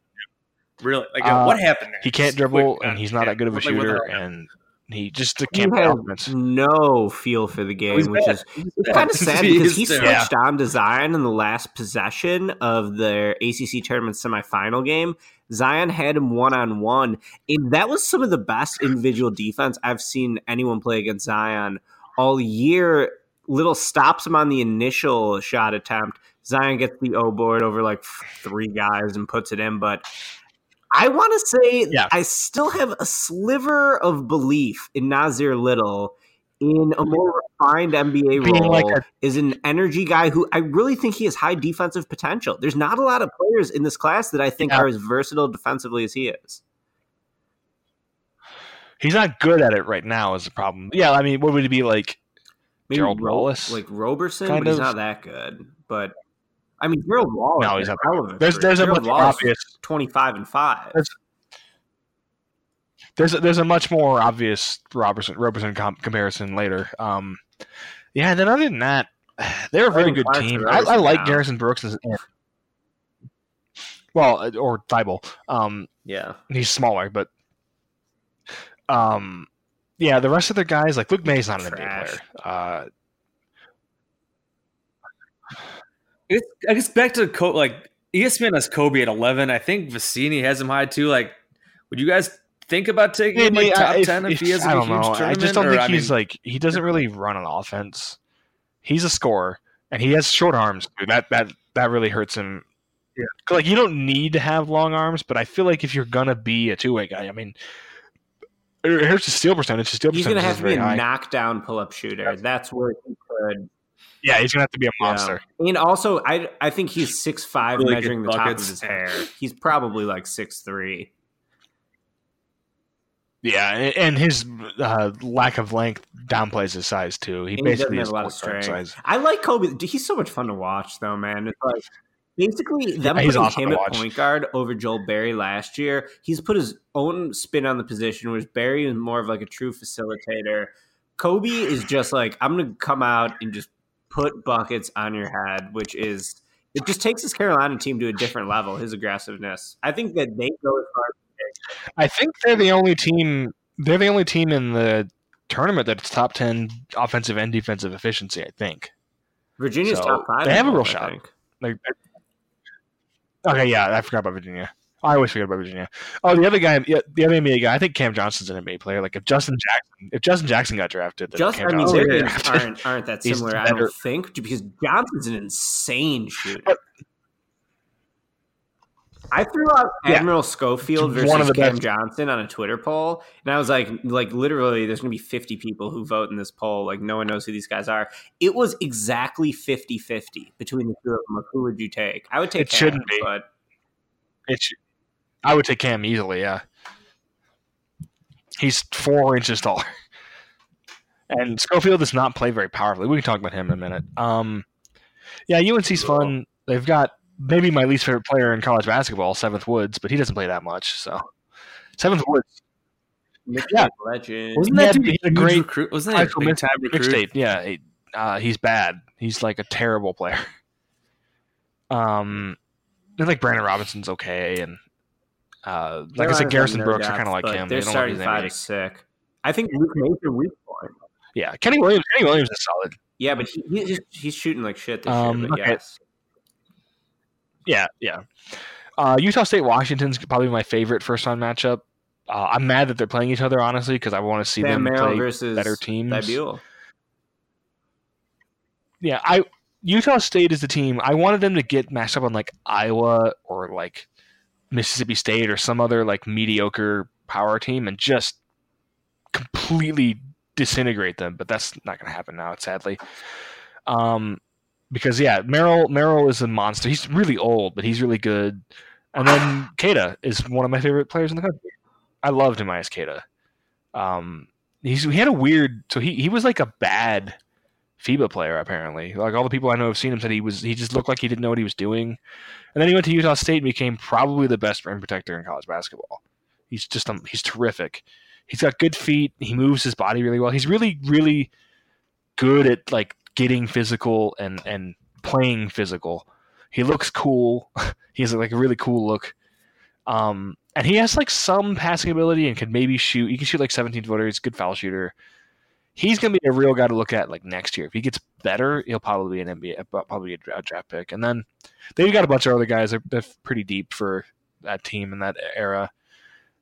To him? Really? Like Uh, what happened? There? He can't dribble, quick, and uh, he's not yeah. that good of a Like, shooter, and he just can't play no feel for the game, He's which bad. is It's kind of sad He because he terrible. switched on to Zion in the last possession of their ACC tournament semifinal game. Zion had him one on one, and that was some of the best individual defense I've seen anyone play against Zion all year. Little stops him on the initial shot attempt. Zion gets the O board over like three guys and puts it in, but. I want to say Yeah. I still have a sliver of belief in Nassir Little in a more refined NBA Being role like a- is an energy guy who I really think he has high defensive potential. There's not a lot of players in this class that I think Yeah. are as versatile defensively as he is. He's not good at it right now. Is the problem? Yeah, I mean, what would he be like? Maybe Gerald Ro- Wallace? like Roberson, Kind but he's of. not that good. But I mean, Gerald Wallace. No, he's not hell of There's there's a much Wallace obvious. twenty-five and five. There's- There's a, there's a much more obvious Robertson Robertson com- comparison later. Um, yeah, and then other than that, they're a very Throwing good team. I, I like. Garrison Brooks. As, well, uh, or Thybulle. Um, Yeah, he's smaller, but um, yeah, the rest of the guys like Luke May's not an NBA player. Uh, I guess, I guess back to Co- like ESPN has Coby at eleven. I think Vecenie has him high too. Like, would you guys think about taking him like top if- ten if, if- he has I a don't huge know. tournament? I just don't or, think I he's mean, like he doesn't really run an offense. He's a scorer, and he has short arms. Dude. That that that really hurts him. Yeah. 'Cause, Like you don't need to have long arms, but I feel like if you're gonna be a two way guy, I mean, it hurts his steal percentage. His steal he's percentage gonna have to be a high. knockdown pull-up shooter. That's where he could. Yeah, he's gonna have to be a Yeah. monster. And also, I I think he's six five, Really measuring good the top of his hair. He's probably like six three. Yeah, and, and his uh, lack of length downplays his size too. He And he basically doesn't have a lot of strength. size. I like Coby. He's so much fun to watch, though, man. It's like basically them Yeah, putting awesome him at point guard over Joel Berry last year. He's put his own spin on the position, whereas Berry is more of like a true facilitator. Coby is just like I'm going to come out and just put buckets on your head, which is it just takes this Carolina team to a different level. His aggressiveness. I think that they go as far. I think they're the only team. They're the only team in the tournament that's top ten offensive and defensive efficiency. I think. Virginia's So, top five. they have a real I shot. think. Like, okay, yeah, I forgot about Virginia. I always forget about Virginia. Oh, the other guy, the other NBA guy. I think Cam Johnson's an NBA player. Like if Justin Jackson, if Justin Jackson got drafted, then Just, Cam I mean, Johnson their would get games drafted. aren't aren't that similar. I don't think because Johnson's an insane shooter. But- I threw out Yeah. Admiral Schofield One versus Cam best. Johnson on a Twitter poll, and I was like, like literally, there's gonna be 50 people who vote in this poll. Like, no one knows who these guys are. It was exactly 50-50 between the two of them. Like, who would you take? I would take. It Cam, shouldn't be. but It's, I would take Cam easily. Yeah, he's four inches taller, and Schofield does not play very powerfully. We can talk about him in a minute. Um, yeah, UNC's fun. They've got maybe my least favorite player in college basketball, Seventh Woods, but he doesn't play that much. So Seventh Woods, Yeah. legend. Wasn't that had- dude a a great great recruit? Wasn't that a big mid- time recruit? State. Yeah, he, uh, he's bad. He's like a terrible player. Um, I think Brandon Robinson's okay, and uh, like I said, Garrison no Brooks are depth, kind of like him. Their They starting five is sick. I think Luke Mason weak point. Yeah, Kenny Williams. Kenny Williams is solid. Yeah, but he, he's he's shooting like shit this Um, year. But okay. yes, Yeah, yeah. Uh, Utah State Washington's probably my favorite first round matchup. Uh, I'm mad that they're playing each other, honestly, because I want to see Sam them Merrill play versus better teams. Thybulle. Yeah, I Utah State is the team. I wanted them to get matched up on like Iowa or like Mississippi State or some other like mediocre power team and just completely disintegrate them. But that's not going to happen now, sadly. Um, because yeah, Merrill Merrill is a monster. He's really old, but he's really good. And then Queta is one of my favorite players in the country. I loved him as Queta. Um, he's he had a weird. So he he was like a bad FIBA player apparently. Like all the people I know have seen him said he was he just looked like he didn't know what he was doing. And then he went to Utah State and became probably the best rim protector in college basketball. He's just um, he's terrific. He's got good feet. He moves his body really well. He's really really good at like getting physical and and playing physical. He looks cool. he has like a really cool look. Um, and he has like some passing ability and can maybe shoot. He can shoot like 17 footer. He's good foul shooter. He's gonna be a real guy to look at like next year. If he gets better, he'll probably be an NBA, uh, probably a draft pick. And then they've got a bunch of other guys. They're, they're pretty deep for that team in that era.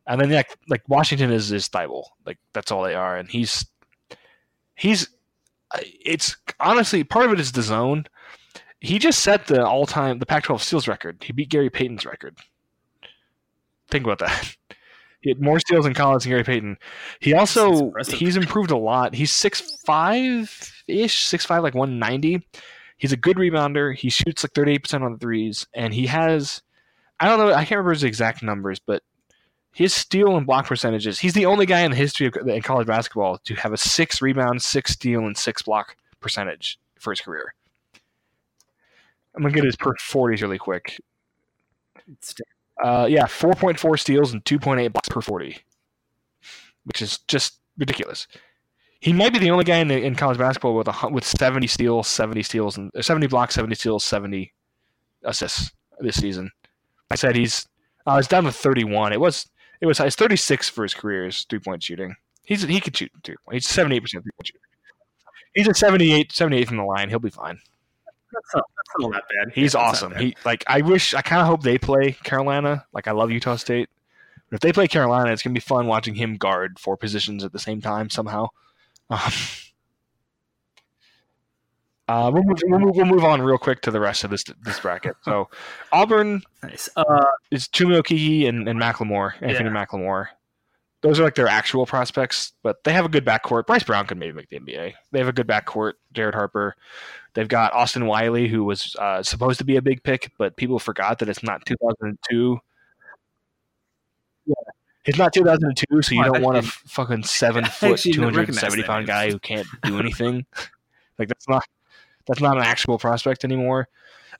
And then yeah, like Washington is is Thybulle. Like that's all they are. And he's he's uh, it's honestly part of it is the zone. He just set the all time the Pac-12 steals record. He beat Gary Payton's record. Think about that. He had more steals in college than Gary Payton. He also he's improved a lot. He's six five ish, six five like one ninety. He's a good rebounder. He shoots like thirty eight percent on the threes, and he has I don't know I can't remember his exact numbers, but his steal and block percentages. He's the only guy in the history of in college basketball to have a six rebound, six steal, and six block percentage for his career. I'm gonna get his per forties really quick. Uh, yeah, 4.4 steals and 2.8 blocks per 40, which is just ridiculous. He might be the only guy in, in college basketball with a, with 70 steals, 70 steals, and 70 blocks, 70 steals, 70 assists this season. I said he's uh, it's down to 31. It was it was it's 36 for his career is three point shooting. He's he could shoot three. He's 78 percent three point shooter. He's a 78 78 from the line. He'll be fine. That's not, that's not that bad. He's not awesome. bad. He like I wish I kind of hope they play Carolina. Like I love Utah State, but if they play Carolina, it's gonna be fun watching him guard four positions at the same time somehow. Um, uh, we'll, move, we'll, move, we'll move on real quick to the rest of this this bracket. So Auburn nice. Uh, is Chuma Okeke and, and McLemore, Anthony McLemore. Those are like their actual prospects, but they have a good backcourt. Bryce Brown could maybe make the NBA. They have a good backcourt. Jared Harper. They've got Austin Wiley, who was uh, supposed to be a big pick, but people forgot that it's not 2002. Yeah, it's not 2002, so you don't want a fucking seven foot, 270 pound guy who can't do anything. like that's not that's not an actual prospect anymore.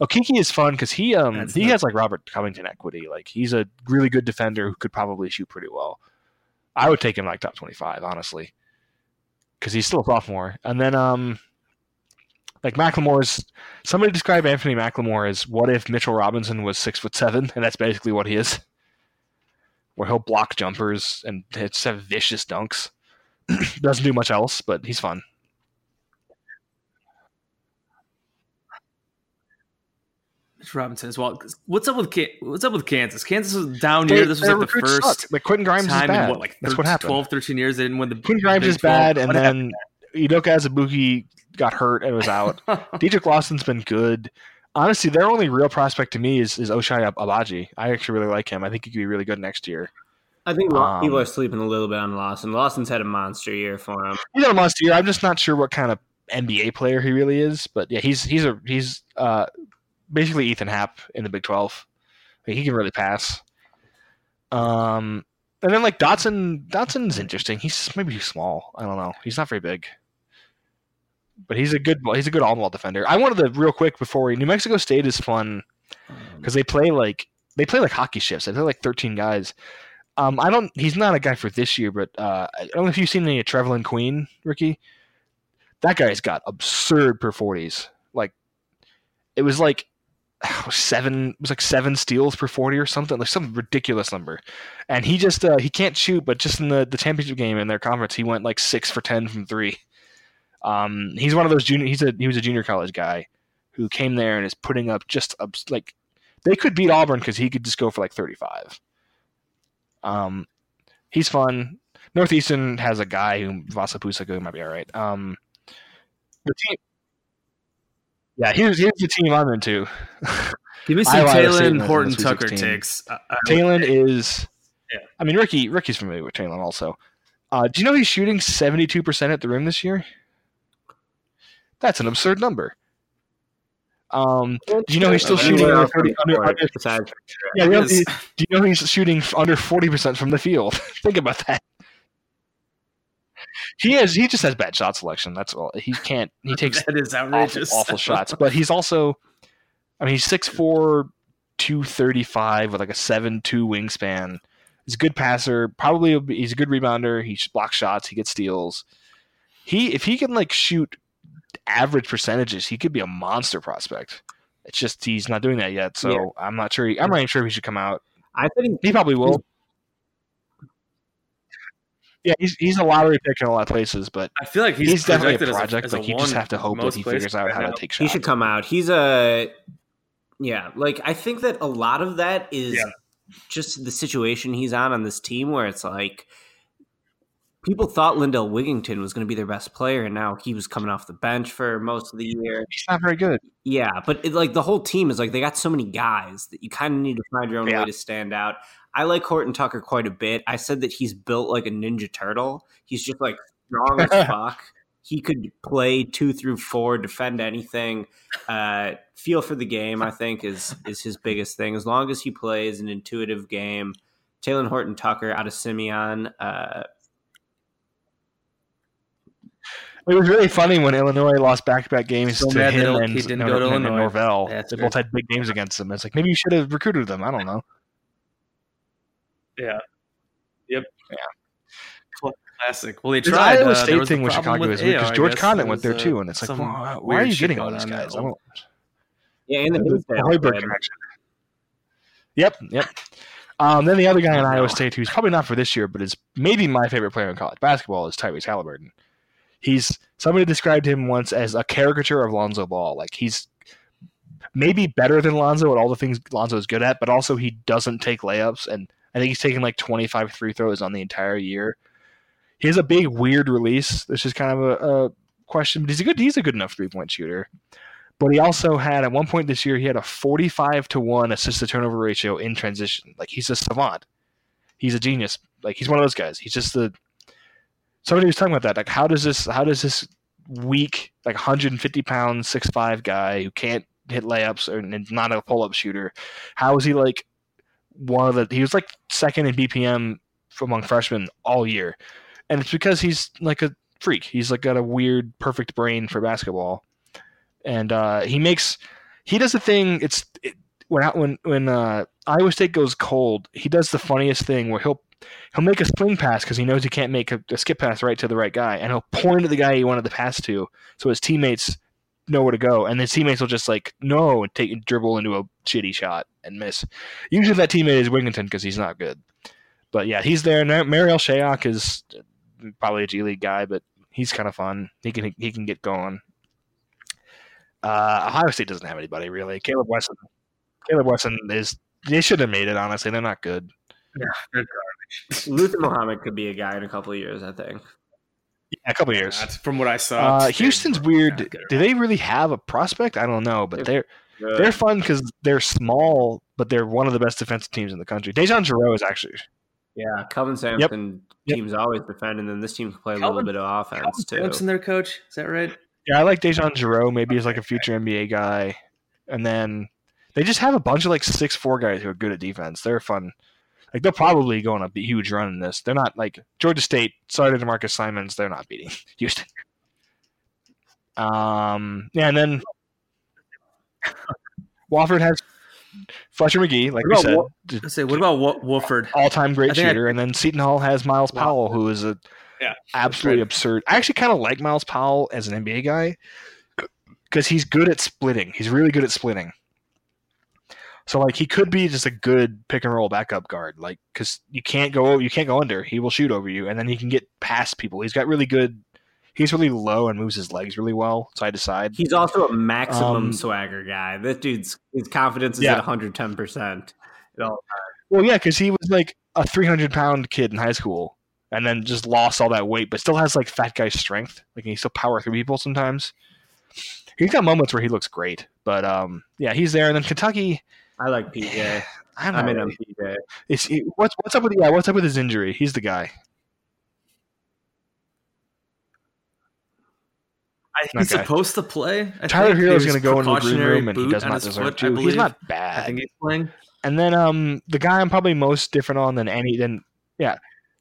Okeke is fun because he um That's he has like Robert Covington equity. Like he's a really good defender who could probably shoot pretty well. I would take him like top twenty five, honestly, because he's still a sophomore. And then um like McLemore's somebody described Anthony Macklemore as what if Mitchell Robinson was six foot seven, and that's basically what he is. Where he'll block jumpers and have vicious dunks. Doesn't do much else, but he's fun. Mitch Robinson as well. What's up with What's up with Kansas? Kansas was down here. This was like the first. Like Quentin Grimes is time bad. in what like That's what happened. 12, 13 years they didn't win the. Quentin Grimes is bad, 12. and then Udoka Azubuike got hurt and was out. Dedric Lawson's been good. Honestly, their only real prospect to me is, is Ochai Agbaji. I actually really like him. I think he could be really good next year. I think Um, people are sleeping a little bit on Lawson. Lawson's had a monster year for him. He's got a monster year. I'm just not sure what kind of NBA player he really is. But yeah, he's he's a he's uh, basically Ethan Happ in the Big Twelve. Like, he can really pass. Um, and then like Dotson, Dotson's interesting. He's maybe too small. I don't know. He's not very big, but he's a good he's a good all ball defender. I wanted to real quick before we, New Mexico State is fun because they play like they play like hockey shifts. They play like thirteen guys. Um, I don't. He's not a guy for this year, but uh, I don't know if you've seen any of Trevelyan Queen, Ricky. That guy's got absurd per forties. Like it was like seven. It was like seven steals per forty or something, like some ridiculous number. And he just uh, he can't shoot, but just in the the championship game in their conference, he went like six for ten from three. Um, he's one of those junior. He's a he was a junior college guy who came there and is putting up just abs- like they could beat Auburn because he could just go for like thirty five. Um, he's fun. Northeastern has a guy who Vasa Pusica who might be all right. Um, the team, yeah, here's here's the team I'm into. Give me some Iowa State Taylor in the- Horton Tucker takes. I- Talen is, Yeah. I mean Ricky Ricky's familiar with Talen also. Uh, do you know he's shooting seventy two percent at the rim this year? That's an absurd number. Um, do you know he's still shooting under thirty? Under, under, yeah, you know, do you know he's shooting under forty percent from the field? Think about that. He has. He just has bad shot selection. That's all. He can't. He takes that is awful, outrageous. awful shots. But he's also, I mean, he's 6'4", 235 with like a seven two wingspan. He's a good passer. Probably he's a good rebounder. He blocks shots. He gets steals. He if he can like shoot average percentages, he could be a monster prospect. It's just he's not doing that yet. So Yeah. I'm not sure. He, I'm not even sure if he should come out. I think He probably will. Yeah, he's he's a lottery pick in a lot of places, but I feel like he's, he's, definitely a projected as project. as a like you just have to hope that he figures out how to take shots. he should come out. He's a yeah, like I think that a lot of that is Yeah. just the situation he's on on this team where it's like people thought Lindell Wigington was going to be their best player and now he was coming off the bench for most of the year. He's not very good. Yeah, but it, like the whole team is like they got so many guys that you kind of need to find your own Yeah. way to stand out. I like Horton Tucker quite a bit. I said that he's built like a ninja turtle. He's just like strong as fuck. He could play two through four, defend anything. Uh, feel for the game, I think, is is his biggest thing. As long as he plays an intuitive game, Taylor Horton Tucker out of Simeon. Uh, It was really funny when Illinois lost back-to-back games So to mad him that and, he didn't no, go to and Illinois. Norvell. That's they both had big games against them. It's like maybe you should have recruited them. I don't know. Yeah. Yep. Yeah. Classic. Well, they This tried. Iowa uh, there State was thing with problem Chicago is weird because George guess. Conditt went there too, uh, and it's like, some well, why are you getting all these guys? I don't. yeah, and the, The, the Hinsdale Hoiberg connection. Yep, yep. Um, then the other guy in Iowa State who's probably not for this year, but is maybe my favorite player in college basketball is Tyrese Halliburton. He's somebody described him once as a caricature of Lonzo Ball. Like he's maybe better than Lonzo at all the things Lonzo is good at, but also he doesn't take layups, and I think he's taken like 25 free throws on the entire year. He has a big weird release. This is kind of a, a question, but he's a good he's a good enough three point shooter. But he also had at one point this year he had a 45 to 1 assist to turnover ratio in transition. Like he's a savant. He's a genius. Like he's one of those guys. He's just the somebody was talking about that. Like how does this how does this weak like 150 pound six five guy who can't hit layups or and not a pull up shooter, how is he like one of the he was like second in BPM among freshmen all year. And it's because he's like a freak. He's like got a weird perfect brain for basketball and uh, he makes he does the thing. It's it, when when when uh, Iowa State goes cold, he does the funniest thing where he'll he'll make a swing pass because he knows he can't make a, a skip pass right to the right guy, and he'll point to the guy he wanted to pass to, so his teammates know where to go, and his teammates will just like no and take dribble into a shitty shot and miss. Usually that teammate is Wigington because he's not good, but yeah, he's there. Now Marial Shayok is probably a G League guy, but he's kind of fun. He can he can get going. Uh, Ohio State doesn't have anybody really. Kaleb Wesson. Kaleb Wesson is. They should have made it. Honestly, they're not good. Luther Muhammad could be a guy in a couple of years, I think. Yeah, a couple years. That's from what I saw. Uh, Houston's weird. Not. Do they really have a prospect? I don't know, but they're good. they're fun because they're small, but they're one of the best defensive teams in the country. DeJon Jarreau is actually yeah, Kelvin Sampson Yep. teams always defend, and then this team can play a little bit of offense too. Sampson, their coach. Is that right? yeah. I like DeJon Jarreau maybe he's like a future NBA guy, and then they just have a bunch of like six four guys who are good at defense. They're fun. Like they're probably going on a b- huge run in this. They're not like Georgia State. Sorry to D'Marcus Simonds, they're not beating Houston. Um, yeah, and then Wofford has Fletcher Magee, like we said, Wo- I say, what about Wo- Wofford? all-time great I think I- shooter, and then Seton Hall has Myles Powell, who is a Yeah, absolutely absurd. I actually kind of like Myles Powell as an NBA guy because he's good at splitting. He's really good at splitting. So like he could be just a good pick and roll backup guard, like because you can't go you can't go under. He will shoot over you, and then he can get past people. He's got really good. He's really low and moves his legs really well side to side. He's also a maximum Um, swagger guy. This dude's his confidence is Yeah. at 110. percent Well, yeah, because he was like a 300 pound kid in high school, and then just lost all that weight, but still has like fat guy strength. Like he still power through people sometimes. He's got moments where he looks great, but um, yeah, he's there. And then Kentucky, I like PJ. I'm, I'm not in on really- PJ. Is he, what's what's up with yeah? What's up with his injury? He's the guy. He's Okay. supposed to play. I Tyler think. is going to go into the green room, and he does not deserve foot, I to. He's believe. not I bad. think he's playing. And then um, the guy I'm probably most different on than any than yeah,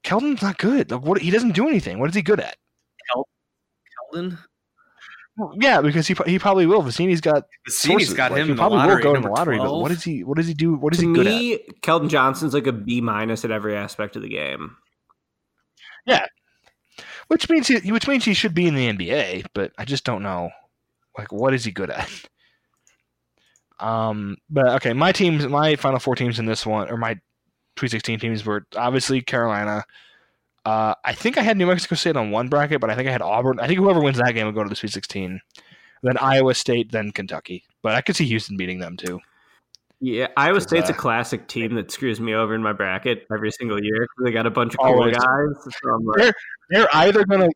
Keldon's not good. Like, What he doesn't do anything. What is he good at? Keldon. Well, yeah, because he he probably will. Vecenie's got Cassini's sources. got Like, him he in the probably lottery. will go in the lottery, 12. but what does he? What does he do? What is to he good at? me, Keldon Johnson's like a B minus at every aspect of the game. Yeah, which means he, which means he should be in the NBA, but I just don't know. Like, what is he good at? Um, but okay, my teams, my final four teams in this one, or my Sweet 16 teams were obviously Carolina. Uh, I think I had New Mexico State on one bracket, but I think I had Auburn. I think whoever wins that game will go to the Sweet 16. Then Iowa State, then Kentucky. But I could see Houston beating them too. Yeah, Iowa Cause, State's a uh, classic team that screws me over in my bracket every single year. They got a bunch of cool guys. So I'm like, They're either gonna,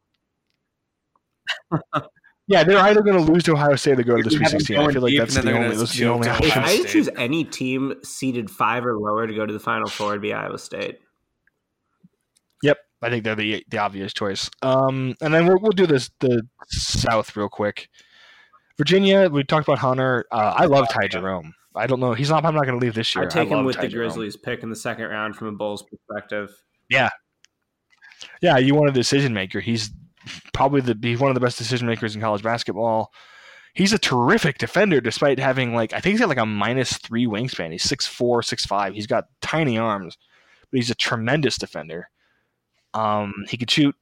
yeah, they're either gonna lose to Ohio State or go to the You Sweet have them 16. I feel like that's the only gonna those are the only option. if I options. had to choose any team seeded five or lower to go to the Final Four, it'd be Iowa State. I think they're the the obvious choice. Um, and then we'll we'll do this the South real quick. Virginia, we talked about Hunter. Uh, I love Ty Jerome. I don't know. He's not. I'm not going to leave this year. I'd take I him with Ty the Jerome. Grizzlies pick in the second round from a Bulls perspective. Yeah, yeah, you want a decision maker. He's probably the he's one of the best decision makers in college basketball. He's a terrific defender, despite having like I think he's got like a minus three wingspan. He's six four, six five. He's got tiny arms, but he's a tremendous defender. Um, he could shoot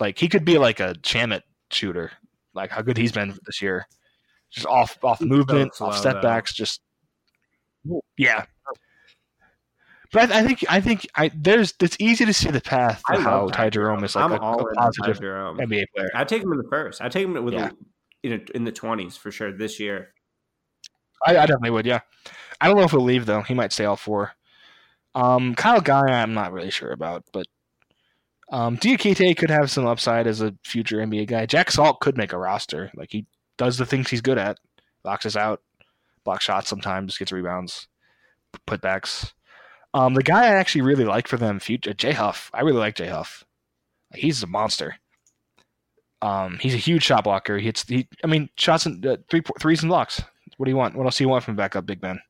like he could be like a Chamit shooter, like how good he's been this year. Just off off movement, off though. step backs, just yeah. But I, I think I think I there's it's easy to see the path to I how Ty Jerome is like I'm a, all a positive. NBA player. I'd take him in the first. I'd take him with Yeah. in, a, in the twenties for sure this year. I, I definitely would, yeah. I don't know if he'll leave though. He might stay all four. Um, Kyle Guy, I'm not really sure about, but um, Diakite could have some upside as a future NBA guy. Jack Salt could make a roster. Like he does the things he's good at. Boxes out, block shots sometimes, gets rebounds, putbacks. Um, the guy I actually really like for them, future Jay Huff. I really like Jay Huff. He's a monster. Um, he's a huge shot blocker. He hits. He, I mean, shots and uh, three threes and blocks. What do you want? What else do you want from backup big man?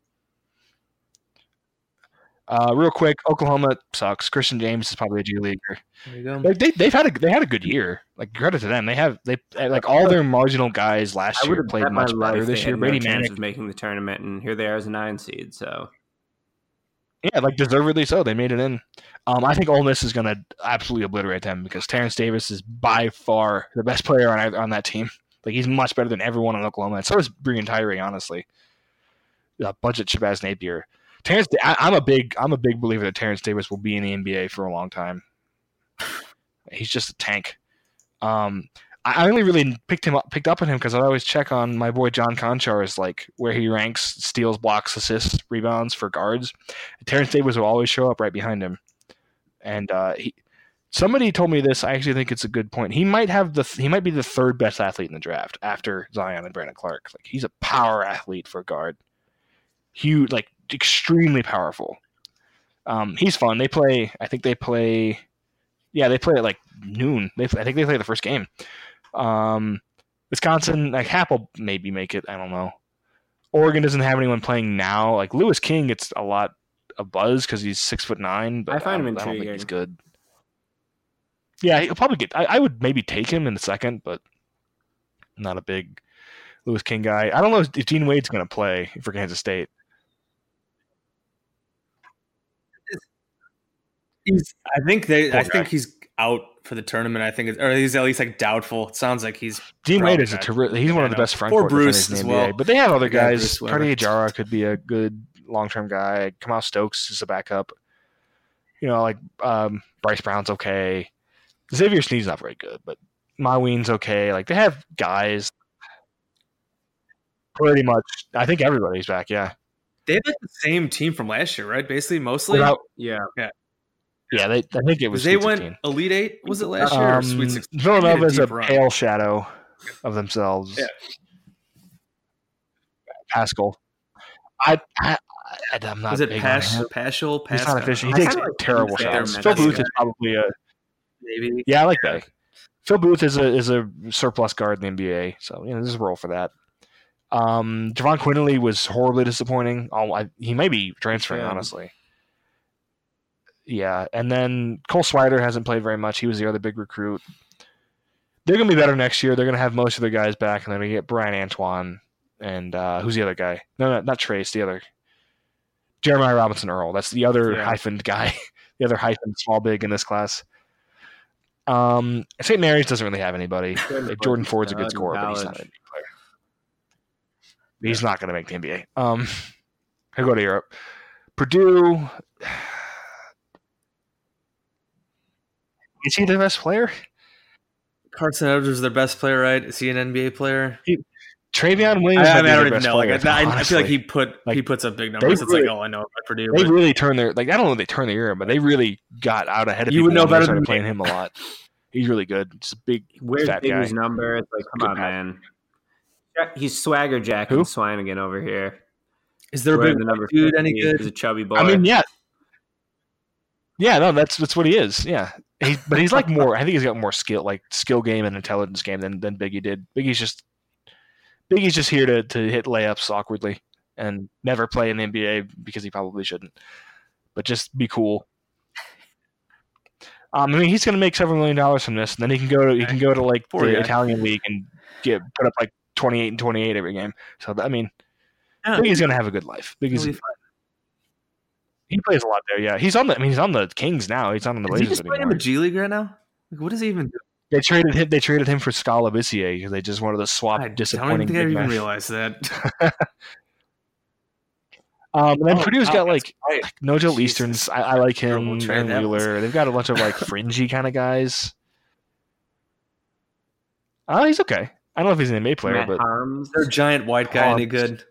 Uh, real quick, Oklahoma sucks. Christian James is probably a G leaguer. There you go. Like they, they've had a they had a good year. Like credit to them. They have they like all their marginal guys last I year would have played much better this year. had Brady no chance Manick, making the tournament, and here they are as a nine seed. So yeah, like deservedly so. They made it in. Um, I think Ole Miss is going to absolutely obliterate them because Terence Davis is by far the best player on on that team. Like he's much better than everyone in Oklahoma. And so is Breein Tyree, honestly. Uh, budget Shabazz Napier. Terence, I, I'm a big, I'm a big believer that Terence Davis will be in the NBA for a long time. He's just a tank. Um, I only really picked him up, picked up on him because I always check on my boy Jon Konchar's like where he ranks steals, blocks, assists, rebounds for guards. Terence Davis will always show up right behind him, and uh, he. Somebody told me this. I actually think it's a good point. He might have the he might be the third best athlete in the draft after Zion and Brandon Clarke. Like he's a power athlete for guard. huge, like extremely powerful. Um, he's fun. They play. I think they play. Yeah, they play at like noon. They I think they play the first game. Um, Wisconsin, like Happ will maybe make it. I don't know. Oregon doesn't have anyone playing now. Like Louis King gets a lot of buzz because he's six foot nine, but I find him don't- I don't think he's good. Yeah, he'll probably get. I, I would maybe take him in the second, but I'm not a big Louis King guy. I don't know if Dean Wade's going to play for Kansas State. He's. I think they. Poor I think he's out for the tournament. I think, it's, or he's at least like doubtful. It sounds like he's. Dean Probably Wade is a terrific. He's one of the best front Or court Bruce defenders in the as NBA. But they have other Yeah, guys. Bruce Weber. Cartier Diarra could be a good long term guy. Kamau Stokes is a backup. You know, like um, Bryce Brown's okay. Xavier Sneed's not very good, but Mawien's okay. Like they have guys. Pretty much, I think everybody's back. Yeah, They have like the same team from last year, right? Basically, mostly. Without- Yeah. yeah. Yeah, they, I think it was. They Sweet went 16. Elite Eight. Was it last year or Um, Sweet Sixteen? Villanova is a a run. pale shadow of themselves. Yeah. Paschall. I, I, I am not Was it big on Pash, him. He's not efficient. I He takes like terrible there, shots. Phil Booth is probably a Maybe. yeah. I like that. Phil Booth is a is a surplus guard in the NBA, so you know there's a role for that. Um, Jahvon Quinerly was horribly disappointing. Oh, I, he may be transferring, Yeah. honestly. Yeah, and then Cole Swider hasn't played very much. He was the other big recruit. They're gonna be better next year. They're gonna have most of their guys back, and they're gonna get Bryan Antoine and uh, who's the other guy? No, no, not Trace. The other Jeremiah Robinson Earl. That's the other Yeah. hyphened guy. the other hyphened small big in this class. Um, St. Mary's doesn't really have anybody. Like, Jordan Ford's a good scorer, but he's not college. an NBA player. He's not going to make the NBA. Um, he'll go to Europe. Purdue. Is he the best player? Carson Edwards is their best player, right? Is he an NBA player? Trevion I, Williams. I, might mean, I their don't even best know. Like, player, I, I feel like he put he puts up big numbers. It's really- like all I know about Purdue. They but- really turned their like I don't know if they turned their ear, but they really got out ahead of You people. would know better started than playing him a lot. He's really good. Just a big Where's fat guy. Number? It's like, come Good on, guy. man. He's swagger jacking Who? Swanigan over here. is there a Wearing big the number dude any good? He's a chubby boy. I mean, yeah, yeah, no, that's that's what he is. Yeah, he, but he's like more. I think he's got more skill, like skill game and intelligence game than than Biggie did. Biggie's just Biggie's just here to to hit layups awkwardly and never play in the NBA because he probably shouldn't. But just be cool. Um, I mean, he's going to make several million dollars from this, and then he can go to he can go to like Poor the guy. Italian league and get put up like twenty eight and twenty eight every game. So I mean, Yeah. Biggie's going to have a good life. Biggie's. He plays a lot there. Yeah, he's on the. I mean, he's on the Kings now. He's not on the Is he Blazers just playing in the G League right now? Like, what does he even do? They traded him. They traded him for Scala because they just wanted to swap I don't disappointing. even think I even men. realized that. Um, and then Oh, Purdue's wow, got like right. like Nojel Easterns. I, I like him. Terrible trade Aaron that was. Wheeler. They've got a bunch of like fringy kind of guys. Oh, he's okay. I don't know if he's an NBA player, Matt but Harms. Their giant white guy any good?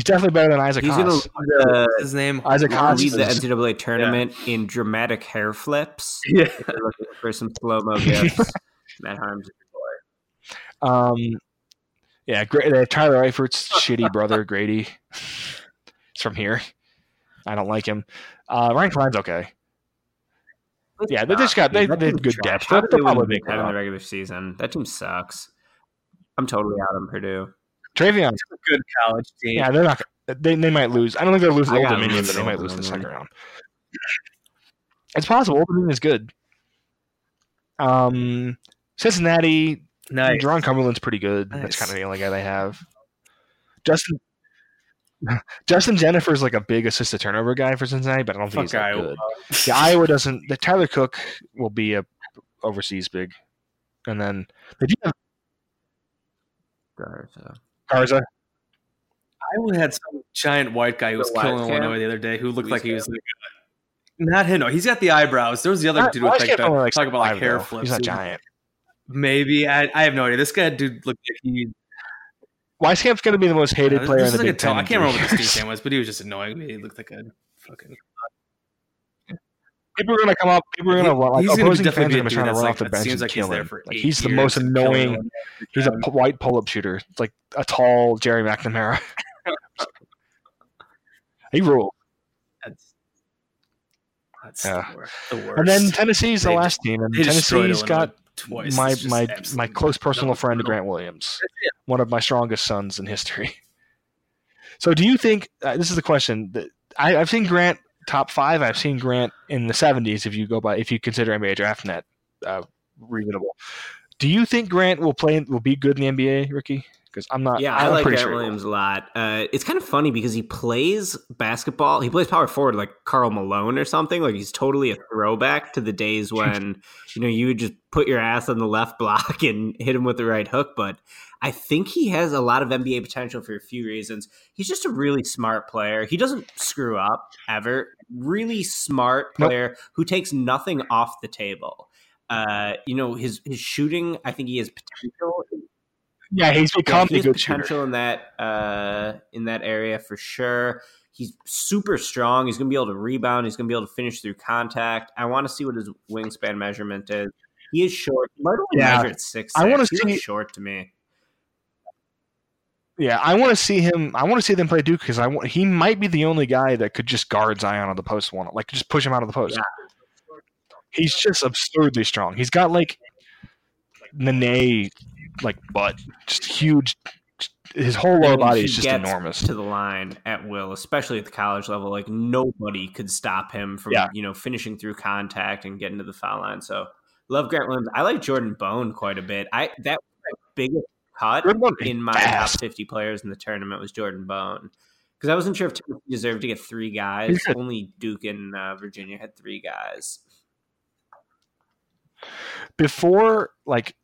He's definitely better than Isaac He's going to lead the, What's his name? Isaac gonna Haas lead the NCAA tournament in dramatic hair flips. Yeah. If you're looking for some slow mo gifts, Matt Haarms is your boy. Um, yeah, great. Uh, Tyler Eifert's shitty brother Grady. He's from here. I don't like him. Uh, Ryan Cline's okay. Yeah, they just got- they- That they have good trash. depth. How They'll they probably win make that in the regular season? That team sucks. I'm totally out on Purdue. Trevion. It's a good college team. Yeah, they're not. They, they might lose. I don't think they'll lose to I Old Dominion, lose but they might Old lose the second round. It's possible. Old Dominion is good. Um, Cincinnati. Nice. Jarron Cumberland's pretty good. That's kind of the only guy they have. Justin. Justin Jenifer's like a big assist to turnover guy for Cincinnati, but I don't think he's Fuck that Iowa. good. Yeah, Iowa doesn't. The Tyler Cook will be a overseas big, and then they do have Garza. Garza. Iowa had some giant white guy who was The killing Illinois the other day who looked like he was like, not him. No, he's got the eyebrows. There was the other Not- dude with like Wiseman's the, like, talk about like hair though. flips. He's not giant. Maybe I, I have no idea. This guy dude looked like he. Wieskamp's going to be the most hated this player in the like Big Ten. I can't remember what this dude's name was, but he was just annoying me. He looked like a fucking. People are gonna come up. People are gonna He- run. Like, he's gonna opposing definitely fans be are a gonna dude try to run like- off the that bench and like kill there him. Like, he's the most annoying. He's a p- white pull-up shooter. It's like a tall Gerry McNamara. He ruled. That's that's Yeah. the, worst. And then Tennessee's the They- last team, and Tennessee's got twice. my my my close personal friend phenomenal. Grant Williams, one of my strongest sons in history. So, do you think uh, this is the question? that- I, I've seen Grant top five. I've seen Grant in the seventies. If you go by, if you consider NBA draft net uh, reasonable, do you think Grant will play? Will be good in the NBA, Ricky? Because I'm not. Yeah, I'm I like Grant sure. Williams a lot. Uh, it's kind of funny because he plays basketball. He plays power forward like Karl Malone or something. Like he's totally a throwback to the days when you know you would just put your ass on the left block and hit him with the right hook. But I think he has a lot of NBA potential for a few reasons. He's just a really smart player. He doesn't screw up ever. Really smart Nope. player who takes nothing off the table. Uh, you know his his shooting. I think he has potential Yeah, he's yeah, become he a good shooter. potential in that uh, in that area for sure. He's super strong. He's going to be able to rebound. He's going to be able to finish through contact. I want to see what his wingspan measurement is. He is short. He might only Yeah. measure at six. I wanna see- short to me. Yeah, I want to see him. I want to see them play Duke because I want, he might be the only guy that could just guard Zion on the post one, like just push him out of the post. He's just absurdly strong. He's got like Nene like butt, just huge. His whole lower body is just enormous. to the line at will, especially at the college level. Like nobody could stop him from Yeah. you know finishing through contact and getting to the foul line. So love Grant Williams. I like Jordan Bone quite a bit. I that was my biggest cut Jordan Bone is in my top 50 players in the tournament was Jordan Bone. Because I wasn't sure if Tennessee deserved to get three guys. Only Duke and uh, Virginia had three guys. Before like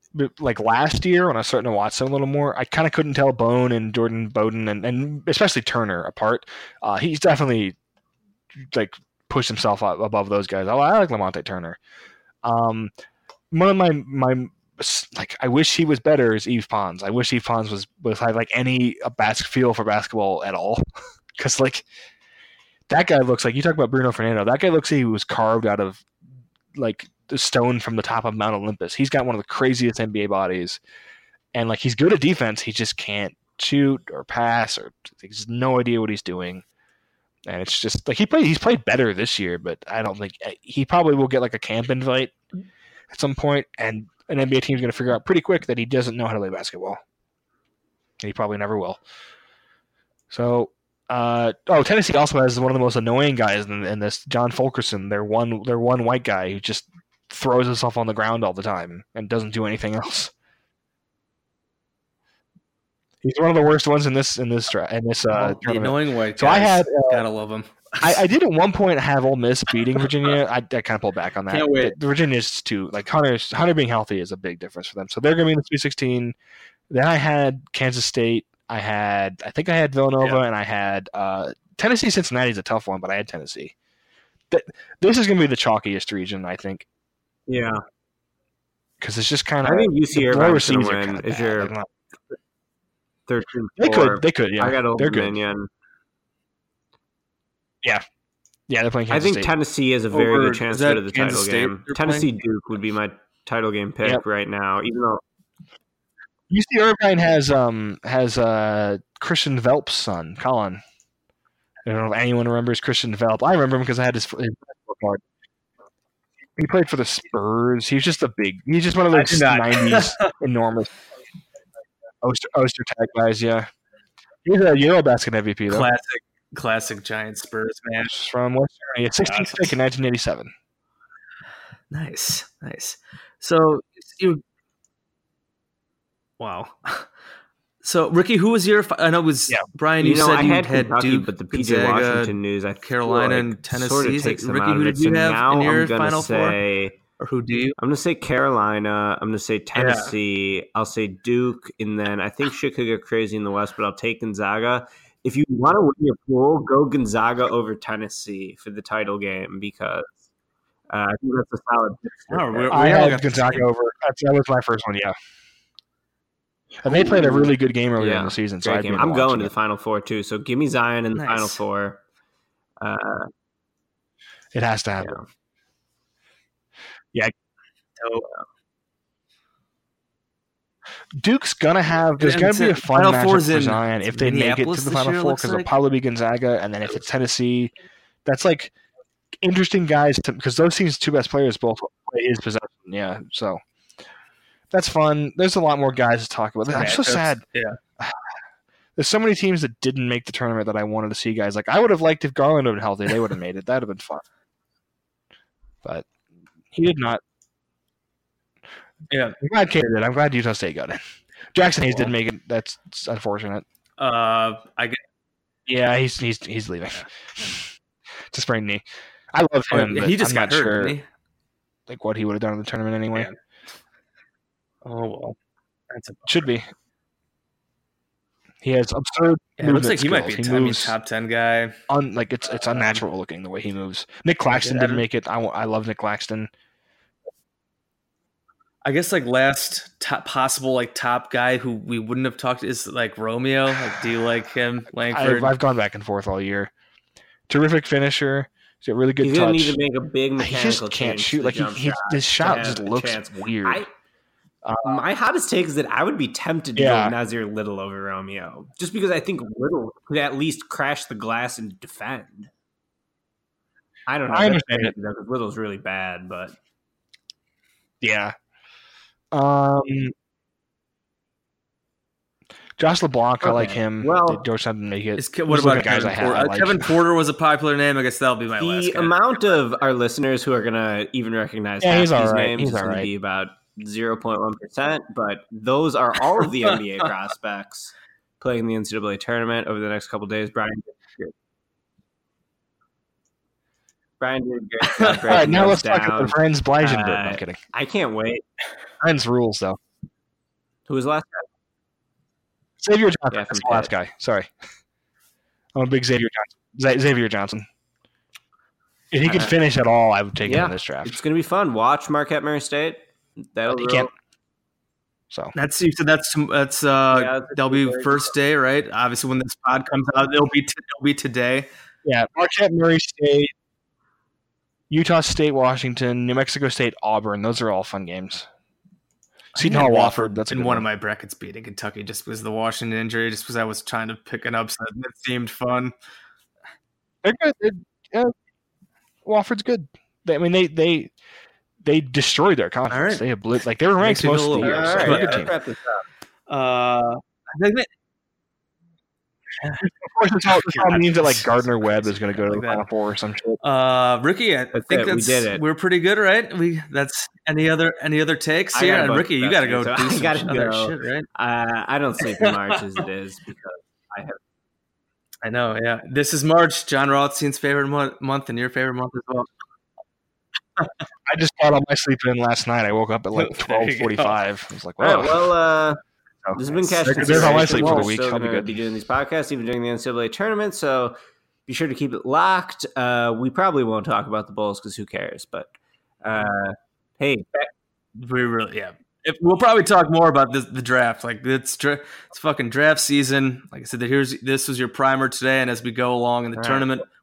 like last year when I was starting to watch them a little more, I kind of couldn't tell Bone and Jordan Bowden and, and especially Turner apart. Uh, he's definitely like pushed himself up above those guys. I, I like Lamonte Turner. Um, one of my my like I wish he was better as Yves Pons. I wish Yves Pons was was had like any a bas- feel for basketball at all, because like that guy looks like you talk about Bruno Fernando. That guy looks like he was carved out of like the stone from the top of Mount Olympus. He's got one of the craziest NBA bodies, and like he's good at defense. He just can't shoot or pass or he's no idea what he's doing. And it's just like he played. He's played better this year, but I don't think eh, he probably will get like a camp invite at some point, and an NBA team's going to figure out pretty quick that he doesn't know how to play basketball. And he probably never will. So, uh, oh, Tennessee also has one of the most annoying guys in, in this, John Fulkerson. They're one, they're one white guy who just throws himself on the ground all the time and doesn't do anything else. He's one of the worst ones in this in this in this uh, Oh, the annoying white. So I had, uh, gotta love him. I, I did at one point have Ole Miss beating Virginia. I, I kind of pulled back on that. Can't wait. Virginia's too like Hunter. Hunter being healthy is a big difference for them. So they're going to be in the Sweet 16. Then I had Kansas State. I had I think I had Villanova, and I had uh, Tennessee. Cincinnati is a tough one, but I had Tennessee. That this is going to be the chalkiest region, I think, Yeah. because it's just kind of. I think UC the Irvine's lower They're Is your not- team they could they could yeah I got Old they're good. Yeah Yeah, they're playing I think State. Tennessee has a very Over- good chance to go to the Kansas title State game. you're Tennessee Duke would be my title game pick Yep. right now, even though UC Irvine has um has uh Christian Velp's son, Colin. I don't know if anyone remembers Christian Velp. I remember him because I had his, his card. He played for the Spurs. He was just a big. He's just one of those '90s enormous Oster, Oster tag guys. Yeah, he's a EuroBasket MVP though. Classic, classic Giant Spurs match from West Germany. 16th pick in 1987. Nice, nice. So you, wow. So Ricky, who was your? I know it was Yeah. Brian. You, you know, said I you had had Kentucky, Duke, but the PJ Gonzaga, Washington news, I feel Carolina, like and Tennessee. sort of takes them Ricky, out who did it. you So have now in your I'm gonna Four? say, or who do you? I'm gonna say Carolina. I'm gonna say Tennessee. I'll say Duke, and then I think shit could get crazy in the West, but I'll take Gonzaga. If you want to win your pool, go Gonzaga over Tennessee for the title game because uh, I think that's a solid. pick. Oh, we're- I we all had got Gonzaga over. That's, that was my first one. Yeah. And they played a really good game earlier Yeah, in the season, so I'd be game. into I'm going watching to the. Final Four too. So give me Zion in the Nice. Final Four. Uh, It has to happen. yeah. happen. So, Duke's gonna have. There's And gonna be a fun Final matchup for Zion if they make it to the Final Four because it'll like. probably be Gonzaga, and then if it's Tennessee, that's like interesting guys to because those teams' two best players both play his possession. Yeah, so that's fun. There's a lot more guys to talk about. I'm so sad. Yeah. There's so many teams that didn't make the tournament that I wanted to see guys. Like I would have liked if Garland had been healthy, they would have made it. That'd have been fun. But he did not. Yeah. I'm glad K did. I'm glad Utah State got it. Jaxson Hayes didn't make it. That's it's unfortunate. Uh, I guess Yeah, he's he's he's leaving. to sprained knee. I love him. but he just I'm got not hurt. sure like what he would have done in the tournament anyway. Yeah. Oh well, that's a. Should be. He has absurd. Yeah, it looks like movement he might be a skills. t- I mean, moves top ten guy. un, like it's it's unnatural looking the way he moves. Nic Claxton I didn't make it. I, wa- I love Nic Claxton. I guess like last top possible like top guy who we wouldn't have talked is like Romeo. Like, do you like him, Langford? I've, I've gone back and forth all year. Terrific finisher. He's got really good He's touch. gonna need to make a big he mechanical just can't shoot. Like he, he, shot his shot just looks chance. weird. I, Uh, my hottest take is that I would be tempted to Yeah. go Nassir Little over Romeo, just because I think Little could at least crash the glass and defend. I don't know. I understand crazy, though, 'cause Little's really bad, but Yeah. Um, Josh LeBlanc, I like him. Well- Georgetown didn't make it. Is, what Those about the guys Kevin I have. Porter? I Uh, like. Kevin Porter was a popular name. I guess that'll be my last. the amount of our listeners who are gonna even recognize Yeah, half he's these all right. names He's is gonna right. be about zero point one percent. But those are all of the NBA prospects playing the NCAA tournament over the next couple days. Brian, did good. Brian did a great All right, now let's talk about down. the friends Blajan did. No, Uh, I'm kidding. I can't wait. Friends rules though. Who was last? Xavier Johnson. Yeah, that's the last guy. Sorry, I'm a big Xavier Johnson. Xavier Johnson. If he could Uh, finish at all, I would take him in this draft. It's gonna be fun. Watch Marquette Murray State. That'll He be can't. So That's you said that's that's uh Yeah, that's that'll be first day, right? Obviously, when this pod comes out, it'll be t- it'll be today. yeah, Marquette, Murray State, Utah State, Washington, New Mexico State, Auburn. Those are all fun games. Seton Hall, Wofford. That's a in one one. of my brackets beating Kentucky just because of the Washington injury, just because I was trying to pick an upset. and It seemed fun. They're good. They're, yeah, Wofford's good. They, I mean, they they they destroyed their conference. All right. They obli- like they were ranked most of the year. worse. so All they're a right, good yeah. team. wrap this up. Uh, I think Of course, it's all, it's all means that like Gardner Webb is going to go to the that. Final Four or some shit. Uh, Ricky, I That's think it, we that's did it. we're pretty good, right? We that's any other any other takes I here? And bunch Ricky, you got to go stuff do to do, so some I gotta other go. shit, right? Uh, I don't sleep in March as it is because I have. I know, yeah. This is March, Jon Rothstein's favorite month, month and your favorite month as well. I just got all my sleep in last night. I woke up at like There twelve you go. forty-five. I was like, All "Whoa!" right, well, uh, So, this has been cash. there- there's all my Consideration. sleep for the week. Still I'll be gonna good. be doing these podcasts even during the NCAA tournament, so be sure to keep it locked. Uh, we probably won't talk about the Bulls because who cares? But uh, hey, We really, yeah. If, we'll probably talk more about this, the draft. Like it's dra- it's fucking draft season. Like I said, that here's this was your primer today, and as we go along in the All right.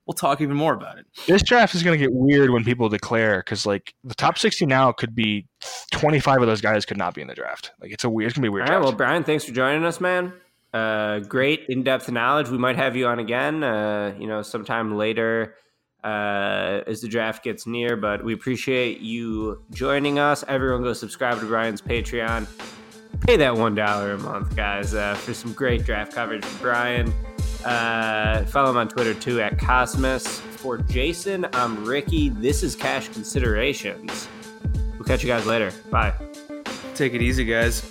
Tournament, we'll talk even more about it. This draft is going to get weird when people declare because like the top sixty now could be twenty-five of those guys could not be in the draft. Like it's a weird. It's going to be a all weird. right. Well, Brian, thanks for joining us, man. Uh, great in-depth knowledge. We might have you on again. Uh, you know, sometime later uh, as the draft gets near. But we appreciate you joining us. Everyone, go subscribe to Brian's Patreon. Pay that one dollar a month, guys, uh, for some great draft coverage from Brian. Uh, follow him on Twitter too at Cosmos. For Jason, I'm Ricky. This is Cash Considerations. We'll catch you guys later. Bye. Take it easy, guys.